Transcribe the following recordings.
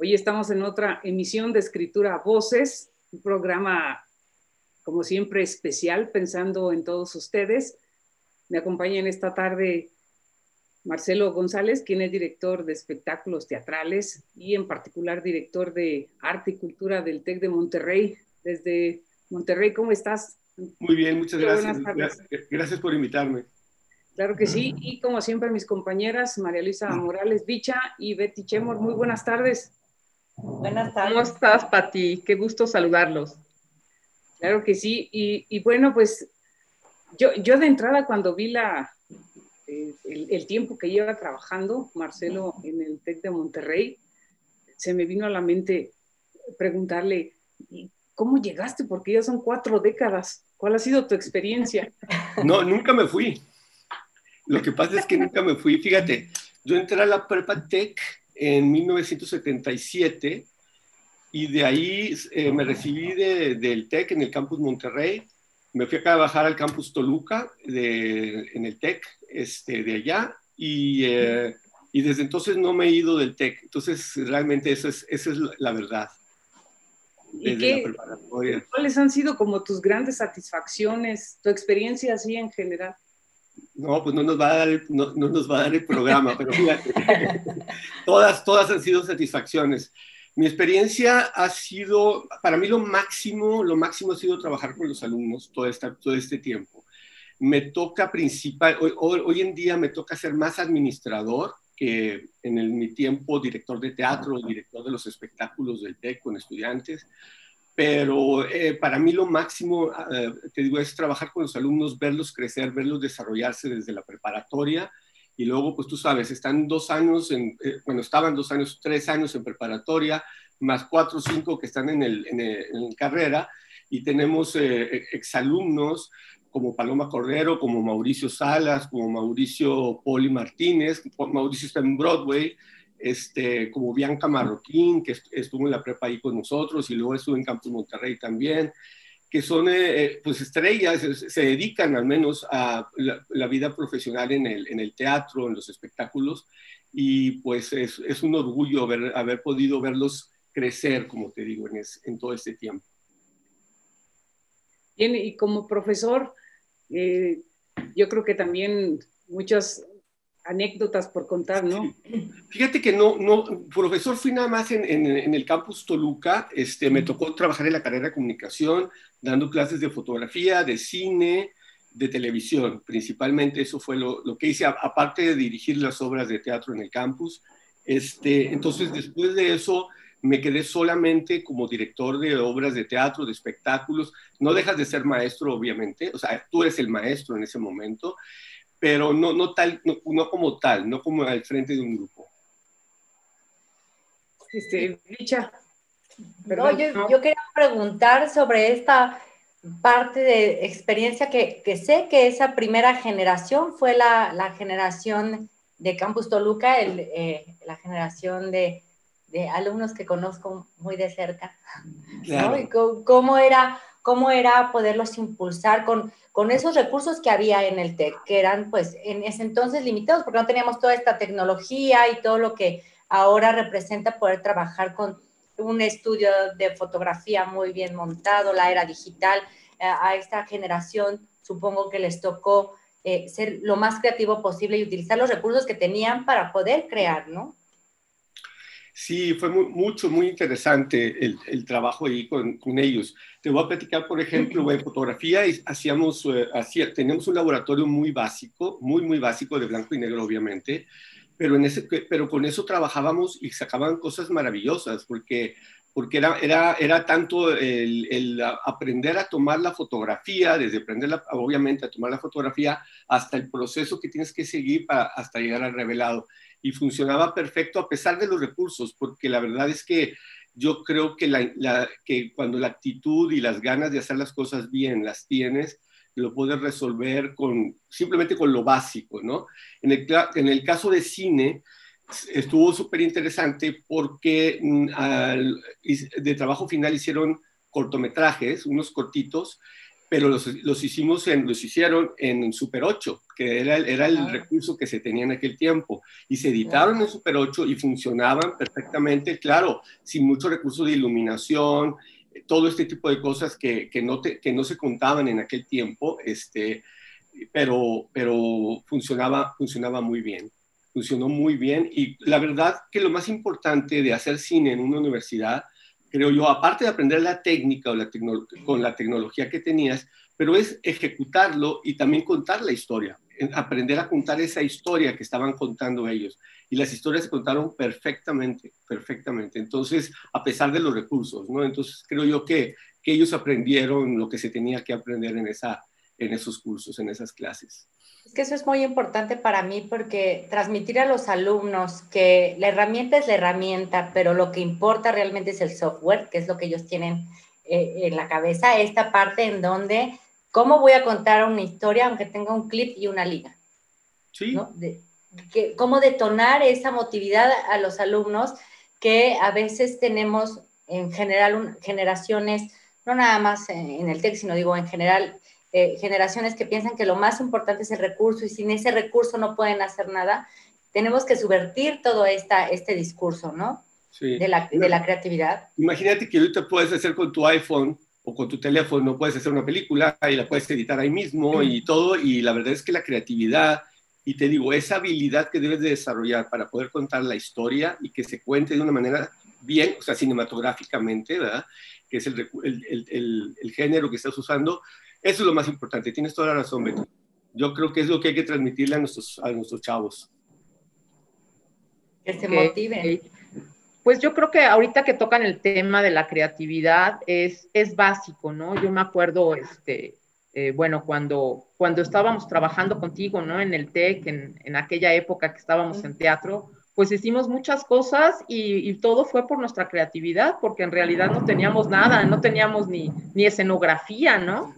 Hoy estamos en otra emisión de Escritura Voces, un programa, como siempre, especial, pensando en todos ustedes. Me acompaña en esta tarde Marcelo González, quien es director de espectáculos teatrales y en particular director de arte y cultura del TEC de Monterrey. Desde Monterrey, ¿cómo estás? Muy bien, muchas gracias. Gracias por invitarme. Claro que sí. Y como siempre, mis compañeras María Luisa Morales Bicha y Betty Chemor, muy buenas tardes. Buenas tardes. ¿Cómo estás, Pati? Qué gusto saludarlos. Claro que sí. Y, bueno, pues yo, yo de entrada cuando vi la, eh, el, tiempo que lleva trabajando Marcelo en el TEC de Monterrey, se me vino a la mente preguntarle, ¿cómo llegaste? Porque ya son cuatro décadas. ¿Cuál ha sido tu experiencia? No, nunca me fui. Lo que pasa es que nunca me fui. Fíjate, yo entré a la Prepa Tech en 1977 y de ahí eh, me recibí del TEC en el campus Monterrey. Me fui a trabajar al campus Toluca de, en el TEC este, de allá y, eh, y, desde entonces no me he ido del TEC. Entonces, realmente eso es, esa es la verdad. ¿Y qué, ¿Cuáles han sido como tus grandes satisfacciones, tu experiencia así en general? No, pues no nos va a dar el, no, nos va a dar el programa, pero fíjate, todas, todas han sido satisfacciones. Mi experiencia ha sido, para mí lo máximo, lo máximo ha sido trabajar con los alumnos todo, esta, todo este tiempo. Me toca principal, hoy, hoy, en día me toca ser más administrador que en el, mi tiempo director de teatro, director de los espectáculos del TEC con estudiantes pero eh, para mí lo máximo, eh, te digo, es trabajar con los alumnos, verlos crecer, verlos desarrollarse desde la preparatoria y luego, pues tú sabes, están dos años, en, eh, bueno, estaban dos años, tres años en preparatoria, más cuatro o cinco que están en, el, en, carrera y tenemos exalumnos como Paloma Cordero, como Mauricio Salas, como Mauricio Poli Martínez, Mauricio está en Broadway, este, como Bianca Marroquín, que estuvo en la prepa ahí con nosotros y luego estuvo en Campus Monterrey también, que son eh, eh, pues estrellas, se, dedican al menos a la, vida profesional en el, en el, teatro, en los espectáculos, y pues es, un orgullo haber podido verlos crecer, como te digo, en, en todo este tiempo. Bien, y como profesor, eh, yo creo que también muchas anécdotas por contar, ¿no? Fíjate que no, no, profesor fui nada más en, en, el campus Toluca, este, me tocó trabajar en la carrera de comunicación, dando clases de fotografía, de cine, de televisión, principalmente eso fue lo, lo que hice, aparte de dirigir las obras de teatro en el campus. Este, entonces, después de eso, me quedé solamente como director de obras de teatro, de espectáculos. No dejas de ser maestro, obviamente, o sea, tú eres el maestro en ese momento pero no, no, tal, no, como tal, no como al frente de un grupo. Este, Licha. No, yo, yo, quería preguntar sobre esta parte de experiencia que, que sé que esa primera generación fue la, la generación de Campus Toluca, el, eh, la generación de, de, alumnos que conozco muy de cerca. Claro. cómo, era, ¿Cómo era poderlos impulsar con, con esos recursos que había en el TEC, que eran pues en ese entonces limitados, porque no teníamos toda esta tecnología y todo lo que ahora representa poder trabajar con un estudio de fotografía muy bien montado, la era digital, eh, a esta generación supongo que les tocó eh, ser lo más creativo posible y utilizar los recursos que tenían para poder crear, ¿no? Sí, fue mucho, muy interesante el, el trabajo ahí con, con, ellos. Te voy a platicar, por ejemplo, en fotografía hacíamos, eh, hacía, teníamos un laboratorio muy básico, muy, muy básico, de blanco y negro, obviamente, pero, en ese, pero con eso trabajábamos y sacaban cosas maravillosas, porque, porque era, era, era tanto el, el aprender a tomar la fotografía, desde aprender, obviamente, a tomar la fotografía, hasta el proceso que tienes que seguir para, hasta llegar al revelado y funcionaba perfecto a pesar de los recursos, porque la verdad es que yo creo que, cuando la actitud y las ganas de hacer las cosas bien las tienes, lo puedes resolver con, simplemente con lo básico, ¿no? En el, en el caso de cine, estuvo súper interesante porque mm, de trabajo final hicieron cortometrajes, unos cortitos, pero los, los, hicimos en, los hicieron en Super 8, que era, era el ah. recurso que se tenía en aquel tiempo, y se editaron en Super 8 y funcionaban perfectamente, claro, sin mucho recurso de iluminación, todo este tipo de cosas que, que no, que no se contaban en aquel tiempo, este, pero, pero funcionaba, funcionaba muy bien, funcionó muy bien, y la verdad que lo más importante de hacer cine en una universidad creo yo, aparte de aprender la técnica o la con la tecnología que tenías, pero es ejecutarlo y también contar la historia, aprender a contar esa historia que estaban contando ellos. Y las historias se contaron perfectamente, perfectamente. Entonces, a pesar de los recursos, ¿no? Entonces, creo yo que, que ellos aprendieron lo que se tenía que aprender en, esa, en esos cursos, en esas clases. Es que eso es muy importante para mí porque transmitir a los alumnos que la herramienta es la herramienta, pero lo que importa realmente es el software, que es lo que ellos tienen eh, en la cabeza, esta parte en donde, ¿cómo voy a contar una historia aunque tenga un clip y una liga? Sí. que, ¿Cómo detonar esa motividad a los alumnos que a veces tenemos en general generaciones, no nada más en el TEC, sino digo en general, eh, generaciones que piensan que lo más importante es el recurso y sin ese recurso no pueden hacer nada, tenemos que subvertir todo esta, este discurso, ¿no? Sí. De, la, de la creatividad. Imagínate que ahorita puedes hacer con tu iPhone o con tu teléfono, puedes hacer una película y la puedes editar ahí mismo y todo, y la verdad es que la creatividad, y te digo, esa habilidad que debes de desarrollar para poder contar la historia y que se cuente de una manera bien, o sea, cinematográficamente, ¿verdad? Que es el, el, el, el género que estás usando, eso es lo más importante, tienes toda la razón, Beto. Yo creo que es lo que hay que transmitirle a nuestros, a nuestros chavos. Que se motiven. Pues yo creo que ahorita que tocan el tema de la creatividad es, es básico, ¿no? Yo me acuerdo, este, eh, bueno, cuando, cuando estábamos trabajando contigo, ¿no? En el TEC, en, en aquella época que estábamos en teatro, pues hicimos muchas cosas y, todo fue por nuestra creatividad, porque en realidad no teníamos nada, no teníamos ni, ni escenografía, ¿no?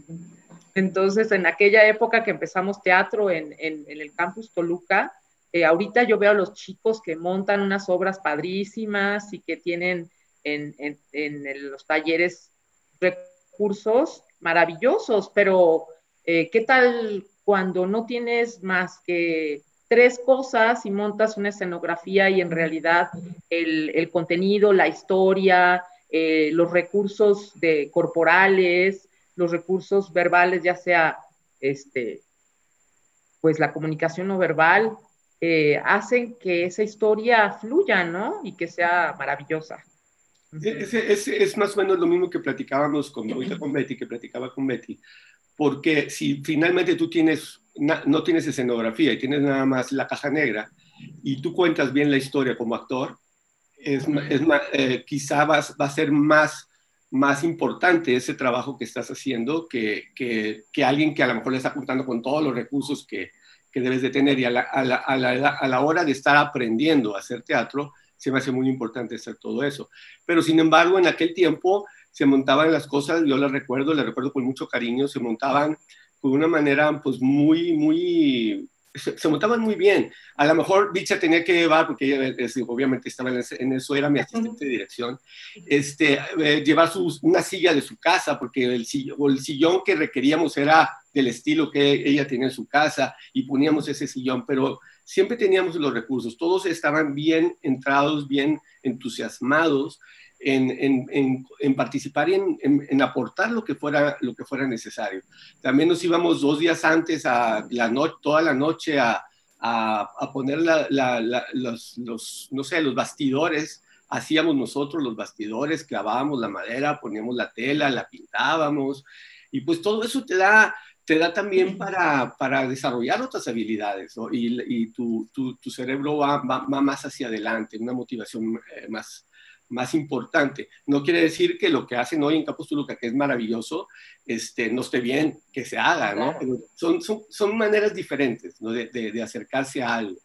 Entonces, en aquella época que empezamos teatro en, en, el campus Toluca, eh, ahorita yo veo a los chicos que montan unas obras padrísimas y que tienen en, en los talleres recursos maravillosos, pero eh, ¿qué tal cuando no tienes más que tres cosas y montas una escenografía y en realidad el, contenido, la historia, eh, los recursos de, corporales, los recursos verbales, ya sea este, pues la comunicación no verbal, eh, hacen que esa historia fluya, ¿no? Y que sea maravillosa. Es, es, más o menos lo mismo que platicábamos con, con Betty, que platicaba con Betty, porque si finalmente tú tienes, no tienes escenografía y tienes nada más la caja negra y tú cuentas bien la historia como actor, es, es eh, quizá va a ser más, más importante ese trabajo que estás haciendo que, que, que, alguien que a lo mejor le está contando con todos los recursos que, que debes de tener y a la, a, la, a, la, a la hora de estar aprendiendo a hacer teatro, se me hace muy importante hacer todo eso. Pero sin embargo, en aquel tiempo se montaban las cosas, yo las recuerdo, las recuerdo con mucho cariño, se montaban con una manera pues muy, muy, se, montaban muy bien. A lo mejor Dicha tenía que llevar, porque ella obviamente estaba en, eso, era mi asistente de dirección, este, eh, llevar una silla de su casa, porque el sillón, el sillón que requeríamos era del estilo que ella tenía en su casa y poníamos ese sillón, pero siempre teníamos los recursos, todos estaban bien entrados, bien entusiasmados en, participar y en, aportar lo que, fuera, lo que fuera necesario. También nos íbamos dos días antes, a la toda la noche, a, poner los, no sé, los bastidores. Hacíamos nosotros los bastidores, clavábamos la madera, poníamos la tela, la pintábamos. Y pues todo eso te da, te da también para, para desarrollar otras habilidades, y, tu, tu, cerebro va, va, más hacia adelante, una motivación eh, más, más importante. No quiere decir que lo que hacen hoy en Campus Toluca, que es maravilloso, este, no esté bien que se haga, ¿no? son, son, son, maneras diferentes ¿no? de, de, acercarse a algo.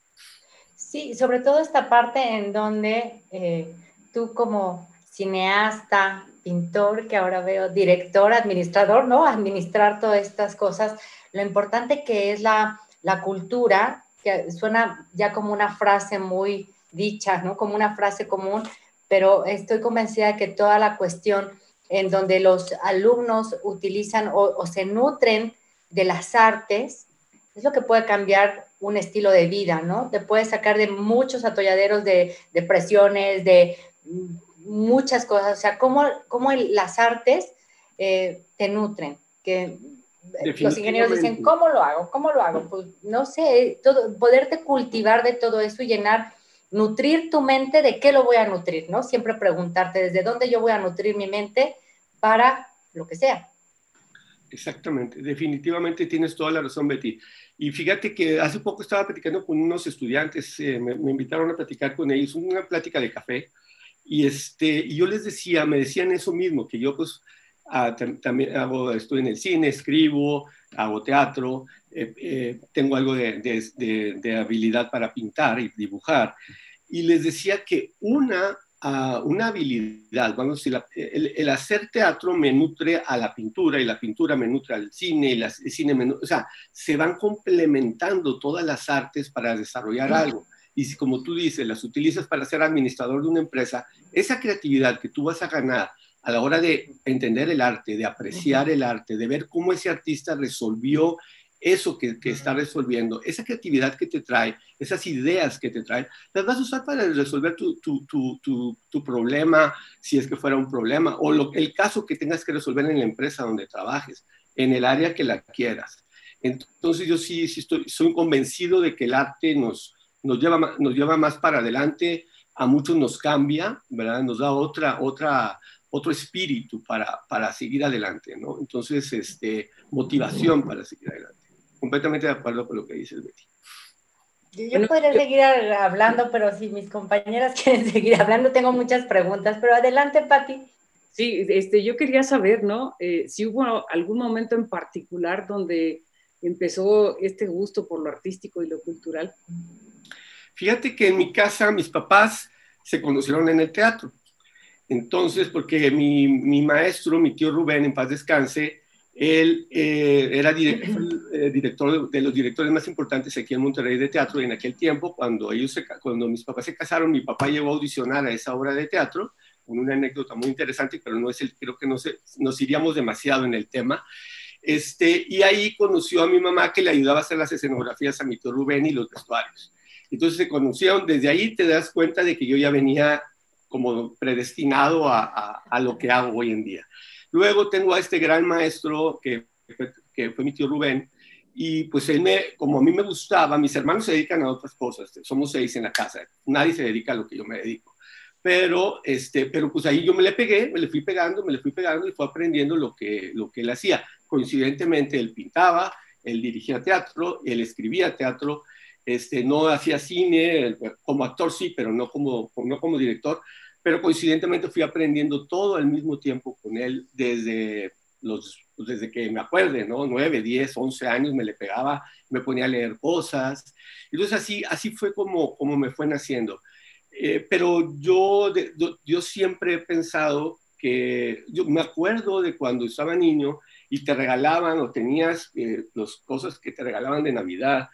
Sí, sobre todo esta parte en donde eh, tú como cineasta, pintor, que ahora veo director, administrador, ¿no? Administrar todas estas cosas, lo importante que es la, la cultura, que suena ya como una frase muy dicha, ¿no? Como una frase común, pero estoy convencida de que toda la cuestión en donde los alumnos utilizan o, se nutren de las artes, es lo que puede cambiar un estilo de vida, ¿no? Te puede sacar de muchos atolladeros de depresiones, de muchas cosas, o sea, cómo, cómo las artes eh, te nutren, que los ingenieros dicen, ¿cómo lo hago? ¿Cómo lo hago? Pues no sé, todo, poderte cultivar de todo eso y llenar, nutrir tu mente de qué lo voy a nutrir, ¿no? Siempre preguntarte desde dónde yo voy a nutrir mi mente para lo que sea. Exactamente, definitivamente tienes toda la razón, Betty. Y fíjate que hace poco estaba platicando con unos estudiantes, eh, me, invitaron a platicar con ellos, una plática de café, y, este, y yo les decía, me decían eso mismo, que yo pues Ah, también hago, estoy en el cine, escribo, hago teatro, eh, eh, tengo algo de, de, habilidad para pintar y dibujar. Y les decía que una, uh, una habilidad, vamos a decir, el, hacer teatro me nutre a la pintura y la pintura me nutre al cine y el cine me nutre, o sea, se van complementando todas las artes para desarrollar algo. Y si, como tú dices, las utilizas para ser administrador de una empresa, esa creatividad que tú vas a ganar a la hora de entender el arte, de apreciar el arte, de ver cómo ese artista resolvió eso que, está resolviendo, esa creatividad que te trae, esas ideas que te trae, las vas a usar para resolver tu, tu, tu, tu problema, si es que fuera un problema, o lo, el caso que tengas que resolver en la empresa donde trabajes, en el área que la quieras. Entonces yo sí, sí estoy, soy convencido de que el arte nos, nos, lleva, nos lleva más para adelante, a muchos nos cambia, ¿verdad? Nos da otra, otra, otro espíritu para, para seguir adelante, ¿no? Entonces, este, motivación para seguir adelante. Completamente de acuerdo con lo que dices, Betty. Yo, podría seguir hablando, pero si mis compañeras quieren seguir hablando, tengo muchas preguntas, pero adelante, Pati. Sí, este, yo quería saber, ¿no? Eh, si hubo algún momento en particular donde empezó este gusto por lo artístico y lo cultural. Fíjate que en mi casa mis papás se conocieron en el teatro. Entonces, porque mi, mi, maestro, mi tío Rubén, en paz descanse, él eh, era director, eh, director, de los directores más importantes aquí en Monterrey de teatro y en aquel tiempo, cuando, ellos se, cuando mis papás se casaron, mi papá llegó a audicionar a esa obra de teatro, con una anécdota muy interesante, pero no es el, creo que no se, nos iríamos demasiado en el tema. Este, y ahí conoció a mi mamá que le ayudaba a hacer las escenografías a mi tío Rubén y los vestuarios. Entonces se conocieron, desde ahí te das cuenta de que yo ya venía como predestinado a, lo que hago hoy en día. Luego tengo a este gran maestro que, que fue mi tío Rubén, y pues él me, como a mí me gustaba, mis hermanos se dedican a otras cosas, somos seis en la casa, nadie se dedica a lo que yo me dedico. Pero, este, pero pues ahí yo me le pegué, me le fui pegando, me le fui pegando y fue aprendiendo lo que, lo que él hacía. Coincidentemente, él pintaba, él dirigía teatro, él escribía teatro, este, no hacía cine, como actor sí, pero no como, no como director, pero coincidentemente fui aprendiendo todo al mismo tiempo con él desde, los, desde que me acuerde, ¿no? 9, 10, 11 años me le pegaba, me ponía a leer cosas. Entonces así, así fue como, como me fue naciendo. Eh, pero yo, yo, siempre he pensado que, yo me acuerdo de cuando estaba niño y te regalaban o tenías eh, las cosas que te regalaban de Navidad,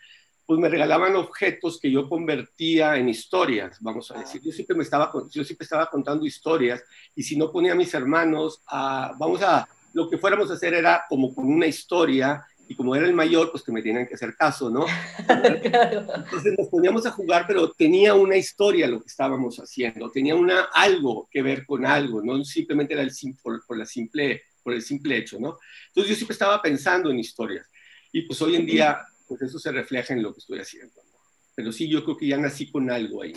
pues me regalaban objetos que yo convertía en historias, vamos a decir. Yo siempre, me estaba, yo siempre estaba contando historias y si no ponía a mis hermanos, a, vamos a, lo que fuéramos a hacer era como con una historia y como era el mayor, pues que me tenían que hacer caso, ¿no? Entonces nos poníamos a jugar, pero tenía una historia lo que estábamos haciendo, tenía una, algo que ver con algo, no simplemente era el, por, por, la simple, por el simple hecho, ¿no? Entonces yo siempre estaba pensando en historias. Y pues hoy en día pues eso se refleja en lo que estoy haciendo. Pero sí, yo creo que ya nací con algo ahí.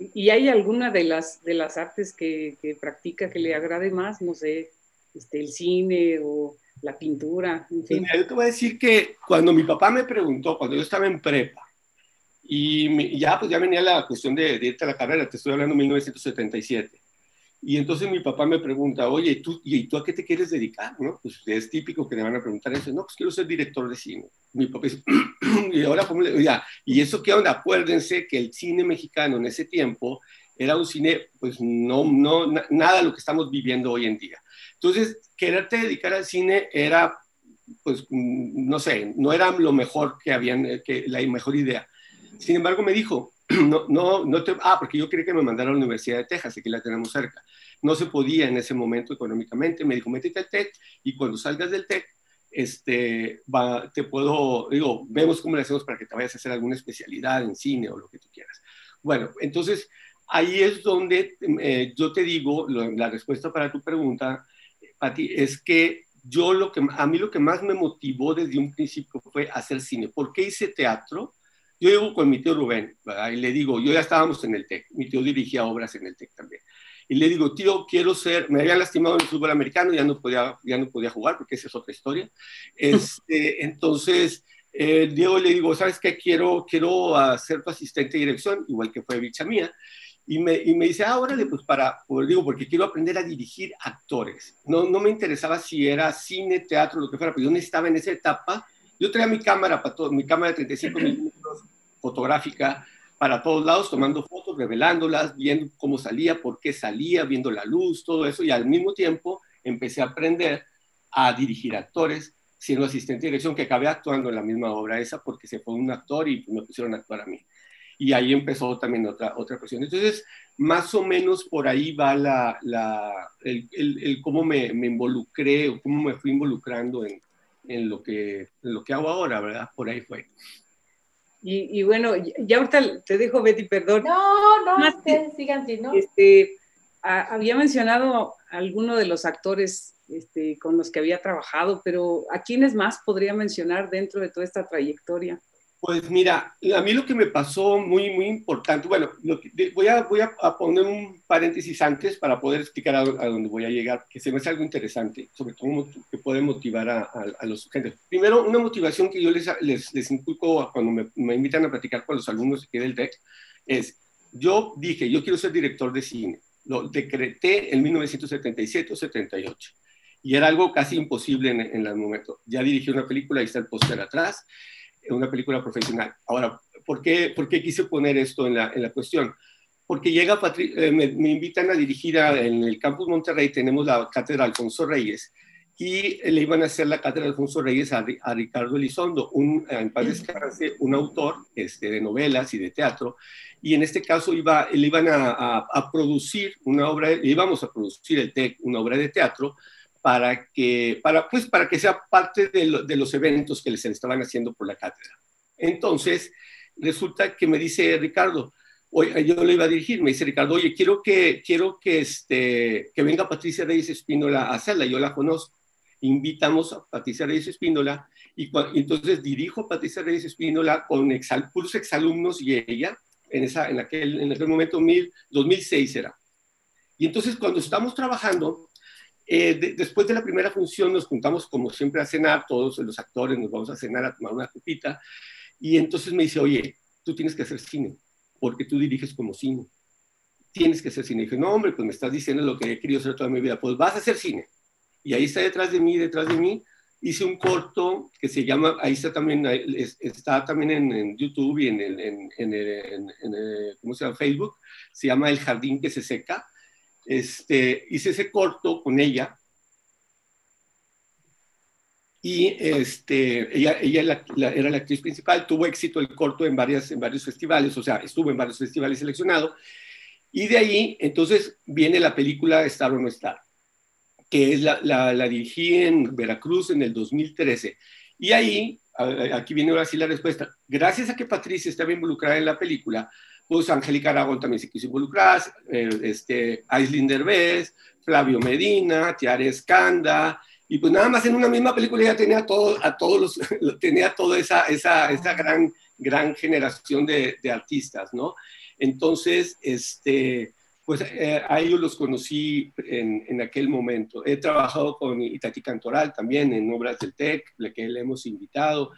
¿Y hay alguna de las, de las artes que, que practica que le agrade más? No sé, este, el cine o la pintura. En fin. yo te voy a decir que cuando mi papá me preguntó, cuando yo estaba en prepa, y ya pues ya venía la cuestión de, de irte a la carrera, te estoy hablando de 1977. Y entonces mi papá me pregunta, oye, ¿tú, ¿y tú a qué te quieres dedicar? ¿No? Pues es típico que le van a preguntar eso. No, pues quiero ser director de cine. Mi papá dice, y ahora, ¿cómo le ya, ¿Y eso qué onda? Acuérdense que el cine mexicano en ese tiempo era un cine, pues no, no, nada lo que estamos viviendo hoy en día. Entonces, quererte dedicar al cine era, pues, no sé, no era lo mejor que habían, que la mejor idea. Sin embargo, me dijo, no, no, no te, ah, porque yo quería que me mandara a la Universidad de Texas, aquí la tenemos cerca. No se podía en ese momento económicamente. Me dijo, métete al TEC y cuando salgas del TEC, este, va, te puedo, digo, vemos cómo le hacemos para que te vayas a hacer alguna especialidad en cine o lo que tú quieras. Bueno, entonces ahí es donde eh, yo te digo, la respuesta para tu pregunta, Pati, es que yo lo que, a mí lo que más me motivó desde un principio fue hacer cine. ¿Por qué hice teatro? Yo llevo con mi tío Rubén, y le digo, yo ya estábamos en el TEC, mi tío dirigía obras en el TEC también. Y le digo, tío, quiero ser, me había lastimado en el fútbol americano, ya no podía, ya no podía jugar porque esa es otra historia. Este, entonces, eh, Diego le digo, ¿sabes qué? Quiero, quiero ser tu asistente de dirección, igual que fue bicha mía. Y me, y me dice, ah, órale, pues para, pues digo, porque quiero aprender a dirigir actores. No, no me interesaba si era cine, teatro, lo que fuera, pero yo no estaba en esa etapa. Yo traía mi cámara, para todo, mi cámara de 35 milímetros fotográfica para todos lados, tomando fotos, revelándolas, viendo cómo salía, por qué salía, viendo la luz, todo eso. Y al mismo tiempo empecé a aprender a dirigir actores, siendo asistente de dirección, que acabé actuando en la misma obra esa porque se fue un actor y me pusieron a actuar a mí y ahí empezó también otra, otra cuestión. Entonces, más o menos por ahí va la, la el, el, cómo me, me, involucré o cómo me fui involucrando en, en, lo que, en lo que hago ahora, ¿verdad? Por ahí fue. Y, y bueno, ya ahorita te dejo, Betty, perdón. No, no, Más ustedes sigan, ¿no? Este, había mencionado alguno de los actores este, con los que había trabajado, pero ¿a quiénes más podría mencionar dentro de toda esta trayectoria? Pues mira, a mí lo que me pasó muy, muy importante, bueno, voy, a, voy a, poner un paréntesis antes para poder explicar a, dónde voy a llegar, que se me hace algo interesante, sobre todo que puede motivar a, a los gente. Primero, una motivación que yo les, les, les inculco cuando me, me, invitan a platicar con los alumnos que del TEC es, yo dije, yo quiero ser director de cine, lo decreté en 1977 o 78 y era algo casi imposible en, en el momento. Ya dirigí una película, ahí está el póster atrás, una película profesional. Ahora, ¿por qué, por quise poner esto en la, en la cuestión? Porque llega eh, me, invitan a dirigir en el campus Monterrey, tenemos la cátedra Alfonso Reyes, y le iban a hacer la cátedra Alfonso Reyes a, Ricardo Elizondo, un, en paz descanse, un autor este, de novelas y de teatro, y en este caso iba, le iban a, a, producir una obra, íbamos a producir el TEC, una obra de teatro, para que, para, pues, para que sea parte de, los eventos que les estaban haciendo por la cátedra. Entonces, resulta que me dice Ricardo, oye, yo le iba a dirigir, me dice Ricardo, oye, quiero que, quiero que, este, que venga Patricia Reyes Espínola a hacerla, yo la conozco. Invitamos a Patricia Reyes Espínola y, entonces dirijo a Patricia Reyes Espínola con exal, puros exalumnos y ella, en, esa, en, aquel, en aquel momento, mil, 2006 era. Y entonces cuando estamos trabajando, eh, después de la primera función nos juntamos como siempre a cenar, todos los actores nos vamos a cenar a tomar una copita, y entonces me dice, oye, tú tienes que hacer cine, porque tú diriges como cine. Tienes que hacer cine. Y dije, no, hombre, pues me estás diciendo lo que he querido hacer toda mi vida. Pues vas a hacer cine. Y ahí está detrás de mí, detrás de mí. Hice un corto que se llama, ahí está también, está también en, YouTube y en, el, en, en, ¿cómo se llama? Facebook. Se llama El Jardín que se seca este, hice ese corto con ella. Y este, ella, ella era la actriz principal, tuvo éxito el corto en, varias, en varios festivales, o sea, estuvo en varios festivales seleccionado, y de ahí entonces viene la película Star o no Star, que es la, la, la dirigí en Veracruz en el 2013, y ahí, aquí viene ahora sí la respuesta, gracias a que Patricia estaba involucrada en la película, pues Angélica Aragón también se quiso involucrar, eh, este, Aislinn Derbez, Flavio Medina, Tiare Escanda, y pues nada más en una misma película ya tenía todo, a todos los, tenía toda esa, esa, esa gran, gran generación de, de, artistas, ¿no? Entonces, este, pues eh, a ellos los conocí en, en, aquel momento. He trabajado con Itati Cantoral también en obras del TEC, la que le hemos invitado,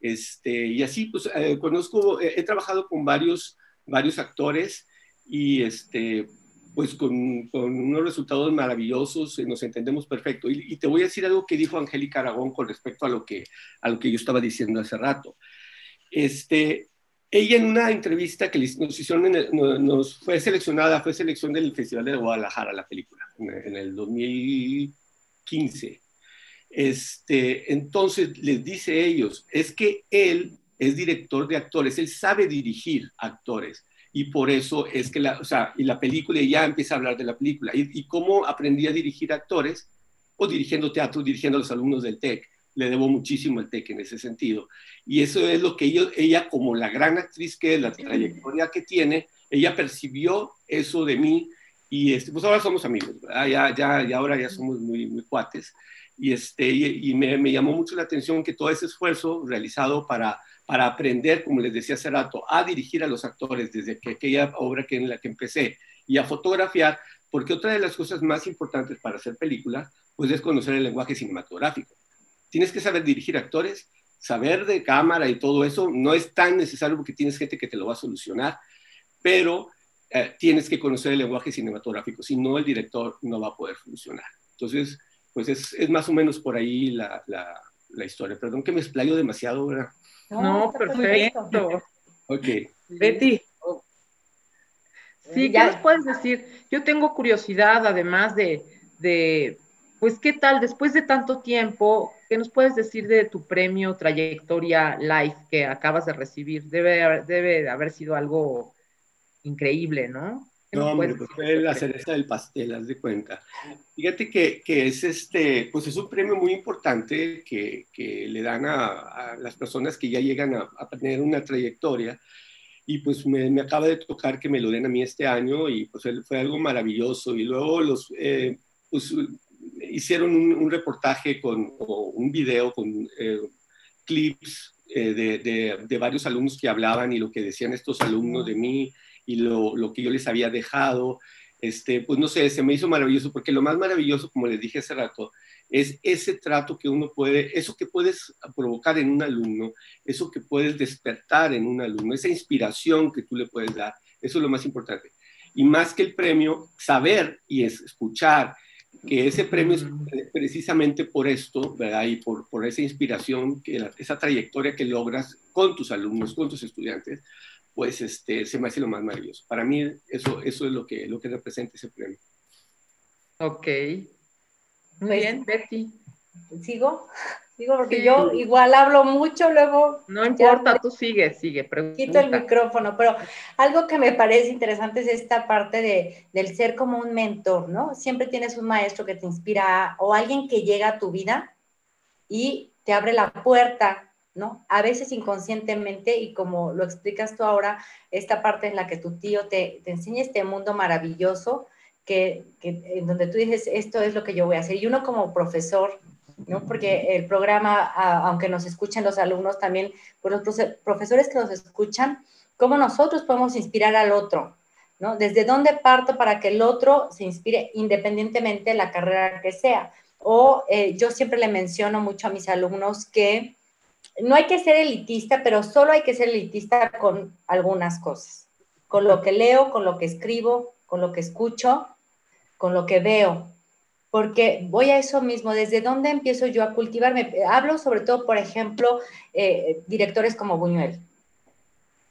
este, y así, pues eh, conozco, he trabajado con varios varios actores y este, pues con, con unos resultados maravillosos, eh, nos entendemos perfecto. Y, te voy a decir algo que dijo Angélica Aragón con respecto a lo que, a lo que yo estaba diciendo hace rato. Este, ella en una entrevista que nos hicieron, nos fue seleccionada, fue selección del Festival de Guadalajara, la película, en, el 2015. Este, entonces les dice ellos, es que él es director de actores, él sabe dirigir actores. y por eso es que la, o sea, y la película ya empieza a hablar de la película y, y cómo aprendí a dirigir actores o dirigiendo teatro, dirigiendo a los alumnos del TEC. Le debo muchísimo al TEC en ese sentido. Y eso es lo que ella, como la gran actriz que es, la trayectoria que tiene, ella percibió eso de mí y este, pues ahora somos amigos, ya, ya, ya ahora ya somos muy, muy cuates. Y, este, y, me, me, llamó mucho la atención que todo ese esfuerzo realizado para, para aprender, como les decía hace rato, a dirigir a los actores desde que aquella obra que en la que empecé y a fotografiar, porque otra de las cosas más importantes para hacer películas, pues es conocer el lenguaje cinematográfico. Tienes que saber dirigir actores, saber de cámara y todo eso no es tan necesario porque tienes gente que te lo va a solucionar, pero eh, tienes que conocer el lenguaje cinematográfico, si no el director no va a poder funcionar. Entonces, pues es, más o menos por ahí la, la, historia. Perdón que me explayo demasiado, ¿verdad? No, perfecto. Ok. Betty. Sí, ¿qué nos puedes decir? Yo tengo curiosidad, además de, de, pues, ¿qué tal después de tanto tiempo? ¿Qué nos puedes decir de tu premio Trayectoria Life que acabas de recibir? Debe, debe haber sido algo increíble, ¿no? No, hombre, pues fue la cereza del pastel, haz de cuenta. Fíjate que, que, es este, pues es un premio muy importante que, que le dan a, a, las personas que ya llegan a, a tener una trayectoria. Y pues me, me, acaba de tocar que me lo den a mí este año y pues fue algo maravilloso. Y luego los, eh, pues hicieron un, un, reportaje con, o un video con eh, clips eh, de, de, de varios alumnos que hablaban y lo que decían estos alumnos de mí y lo, lo, que yo les había dejado. Este, pues no sé, se me hizo maravilloso, porque lo más maravilloso, como les dije hace rato, es ese trato que uno puede, eso que puedes provocar en un alumno, eso que puedes despertar en un alumno, esa inspiración que tú le puedes dar, eso es lo más importante. Y más que el premio, saber y escuchar que ese premio es precisamente por esto, ¿verdad? Y por, por esa inspiración, que esa trayectoria que logras con tus alumnos, con tus estudiantes, pues este, se me hace lo más maravilloso. Para mí eso, eso es lo que, lo que representa ese premio. Ok. Muy pues, bien, Betty. ¿Sigo? Sigo porque sí. yo igual hablo mucho, luego... No importa, tú sigue, sigue. Pregunta. Quito el micrófono, pero algo que me parece interesante es esta parte de, del ser como un mentor, ¿no? Siempre tienes un maestro que te inspira o alguien que llega a tu vida y te abre la puerta ¿no? A veces inconscientemente, y como lo explicas tú ahora, esta parte en la que tu tío te, te enseña este mundo maravilloso, que, que, en donde tú dices, esto es lo que yo voy a hacer. Y uno como profesor, ¿no? Porque el programa, aunque nos escuchen los alumnos también, pues los profesores que nos escuchan, ¿cómo nosotros podemos inspirar al otro? ¿no? ¿Desde dónde parto para que el otro se inspire independientemente de la carrera que sea? O eh, yo siempre le menciono mucho a mis alumnos que no hay que ser elitista, pero solo hay que ser elitista con algunas cosas. Con lo que leo, con lo que escribo, con lo que escucho, con lo que veo. Porque voy a eso mismo, ¿desde dónde empiezo yo a cultivarme? Hablo sobre todo, por ejemplo, eh, directores como Buñuel.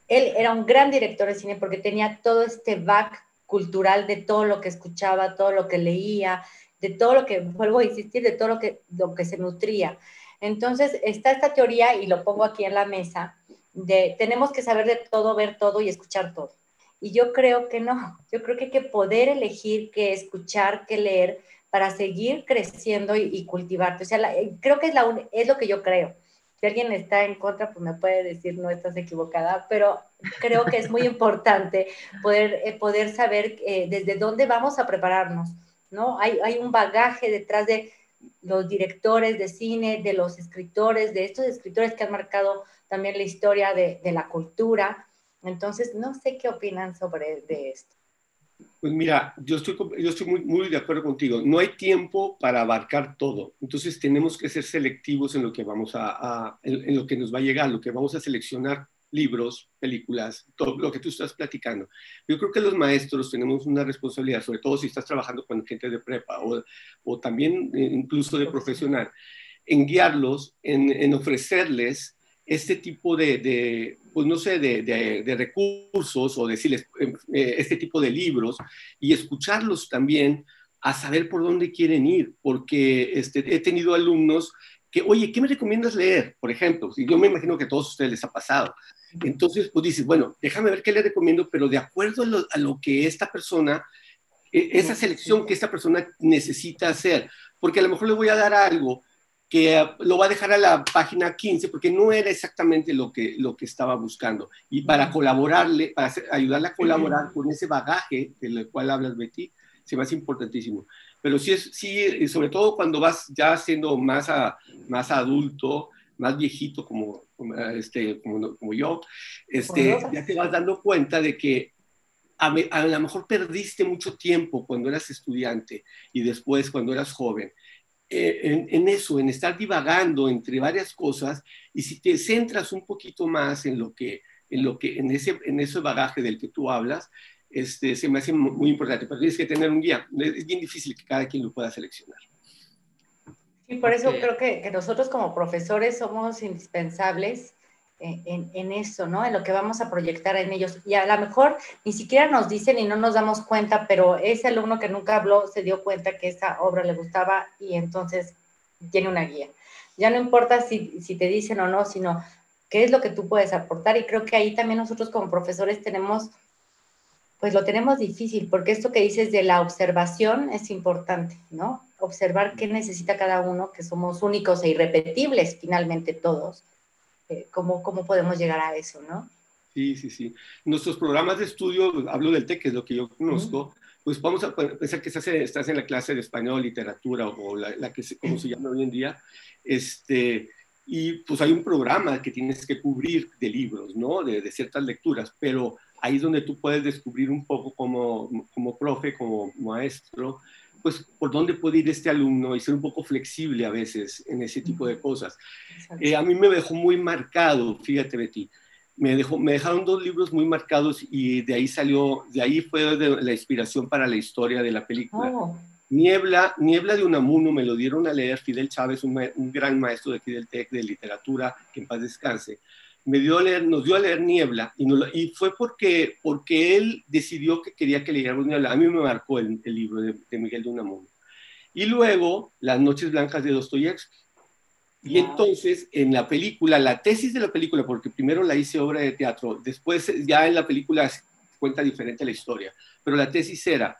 Él era un gran director de cine porque tenía todo este back cultural de todo lo que escuchaba, todo lo que leía, de todo lo que, vuelvo a insistir, de todo lo que, lo que se nutría. Entonces, está esta teoría, y lo pongo aquí en la mesa, de tenemos que saber de todo, ver todo y escuchar todo. Y yo creo que no, yo creo que hay que poder elegir qué escuchar, qué leer para seguir creciendo y, y cultivarte. O sea, la, eh, creo que es, la, es lo que yo creo. Si alguien está en contra, pues me puede decir, no estás equivocada, pero creo que es muy importante poder, eh, poder saber eh, desde dónde vamos a prepararnos, ¿no? Hay, hay un bagaje detrás de los directores de cine, de los escritores, de estos escritores que han marcado también la historia de, la cultura. Entonces, no sé qué opinan sobre de esto. Pues mira, yo estoy, yo estoy muy, de acuerdo contigo. No hay tiempo para abarcar todo. Entonces tenemos que ser selectivos en lo que vamos a, en, lo que nos va a llegar, lo que vamos a seleccionar libros, películas, todo lo que tú estás platicando. Yo creo que los maestros tenemos una responsabilidad, sobre todo si estás trabajando con gente de prepa o, o también eh, incluso de profesional, en guiarlos, en, en ofrecerles este tipo de, de pues no sé, de, de, de, recursos o decirles eh, este tipo de libros y escucharlos también a saber por dónde quieren ir, porque este, he tenido alumnos que, oye, ¿qué me recomiendas leer? Por ejemplo, yo me imagino que a todos ustedes les ha pasado Entonces, pues dices, bueno, déjame ver qué le recomiendo, pero de acuerdo a lo, que esta persona, e, esa selección que esta persona necesita hacer, porque a lo mejor le voy a dar algo que lo va a dejar a la página 15 porque no era exactamente lo que, lo que estaba buscando. Y para colaborarle, para ayudarle a colaborar con ese bagaje del cual hablas, Betty, se me hace importantísimo. Pero sí, es, sí sobre todo cuando vas ya siendo más, a, más adulto, más viejito como, como, este, como, como yo, este, ya te vas dando cuenta de que a, a, lo mejor perdiste mucho tiempo cuando eras estudiante y después cuando eras joven eh, en, eso, en estar divagando entre varias cosas, y si te centras un poquito más en lo que, en lo que, en ese, en ese bagaje del que tú hablas, este, se me hace muy importante, pero tienes que tener un guía. Es bien difícil que cada quien lo pueda seleccionar. Y por eso creo que, que, nosotros como profesores somos indispensables en, eso, ¿no? En lo que vamos a proyectar en ellos. Y a lo mejor ni siquiera nos dicen y no nos damos cuenta, pero ese alumno que nunca habló se dio cuenta que esa obra le gustaba y entonces tiene una guía. Ya no importa si, si te dicen o no, sino qué es lo que tú puedes aportar. Y creo que ahí también nosotros como profesores tenemos, pues lo tenemos difícil, porque esto que dices de la observación es importante, ¿no? Observar qué necesita cada uno, que somos únicos e irrepetibles finalmente todos eh, cómo, cómo podemos llegar a eso, ¿no? Sí, sí, sí. Nuestros programas de estudio, hablo del TEC, que es lo que yo conozco, pues vamos a pensar que estás en, estás en la clase de español, literatura o la, que se, como se llama hoy en día, este, y pues hay un programa que tienes que cubrir de libros, ¿no? De, de, ciertas lecturas, pero ahí es donde tú puedes descubrir un poco como, como profe, como maestro, pues por dónde puede ir este alumno y ser un poco flexible a veces en ese tipo de cosas. Eh, a mí me dejó muy marcado, fíjate Betty, me, dejó, me dejaron dos libros muy marcados y de ahí salió, de ahí fue la inspiración para la historia de la película. Oh. Niebla, Niebla de Unamuno me lo dieron a leer Fidel Chávez, un, un gran maestro de Fidel Tech de literatura, que en paz descanse me dio a leer, nos dio a leer Niebla y, y fue porque, porque él decidió que quería que leyéramos Niebla. A mí me marcó el, libro de, Miguel de Unamuno. Y luego Las Noches Blancas de Dostoyevsky. Y entonces en la película, la tesis de la película, porque primero la hice obra de teatro, después ya en la película cuenta diferente la historia, pero la tesis era,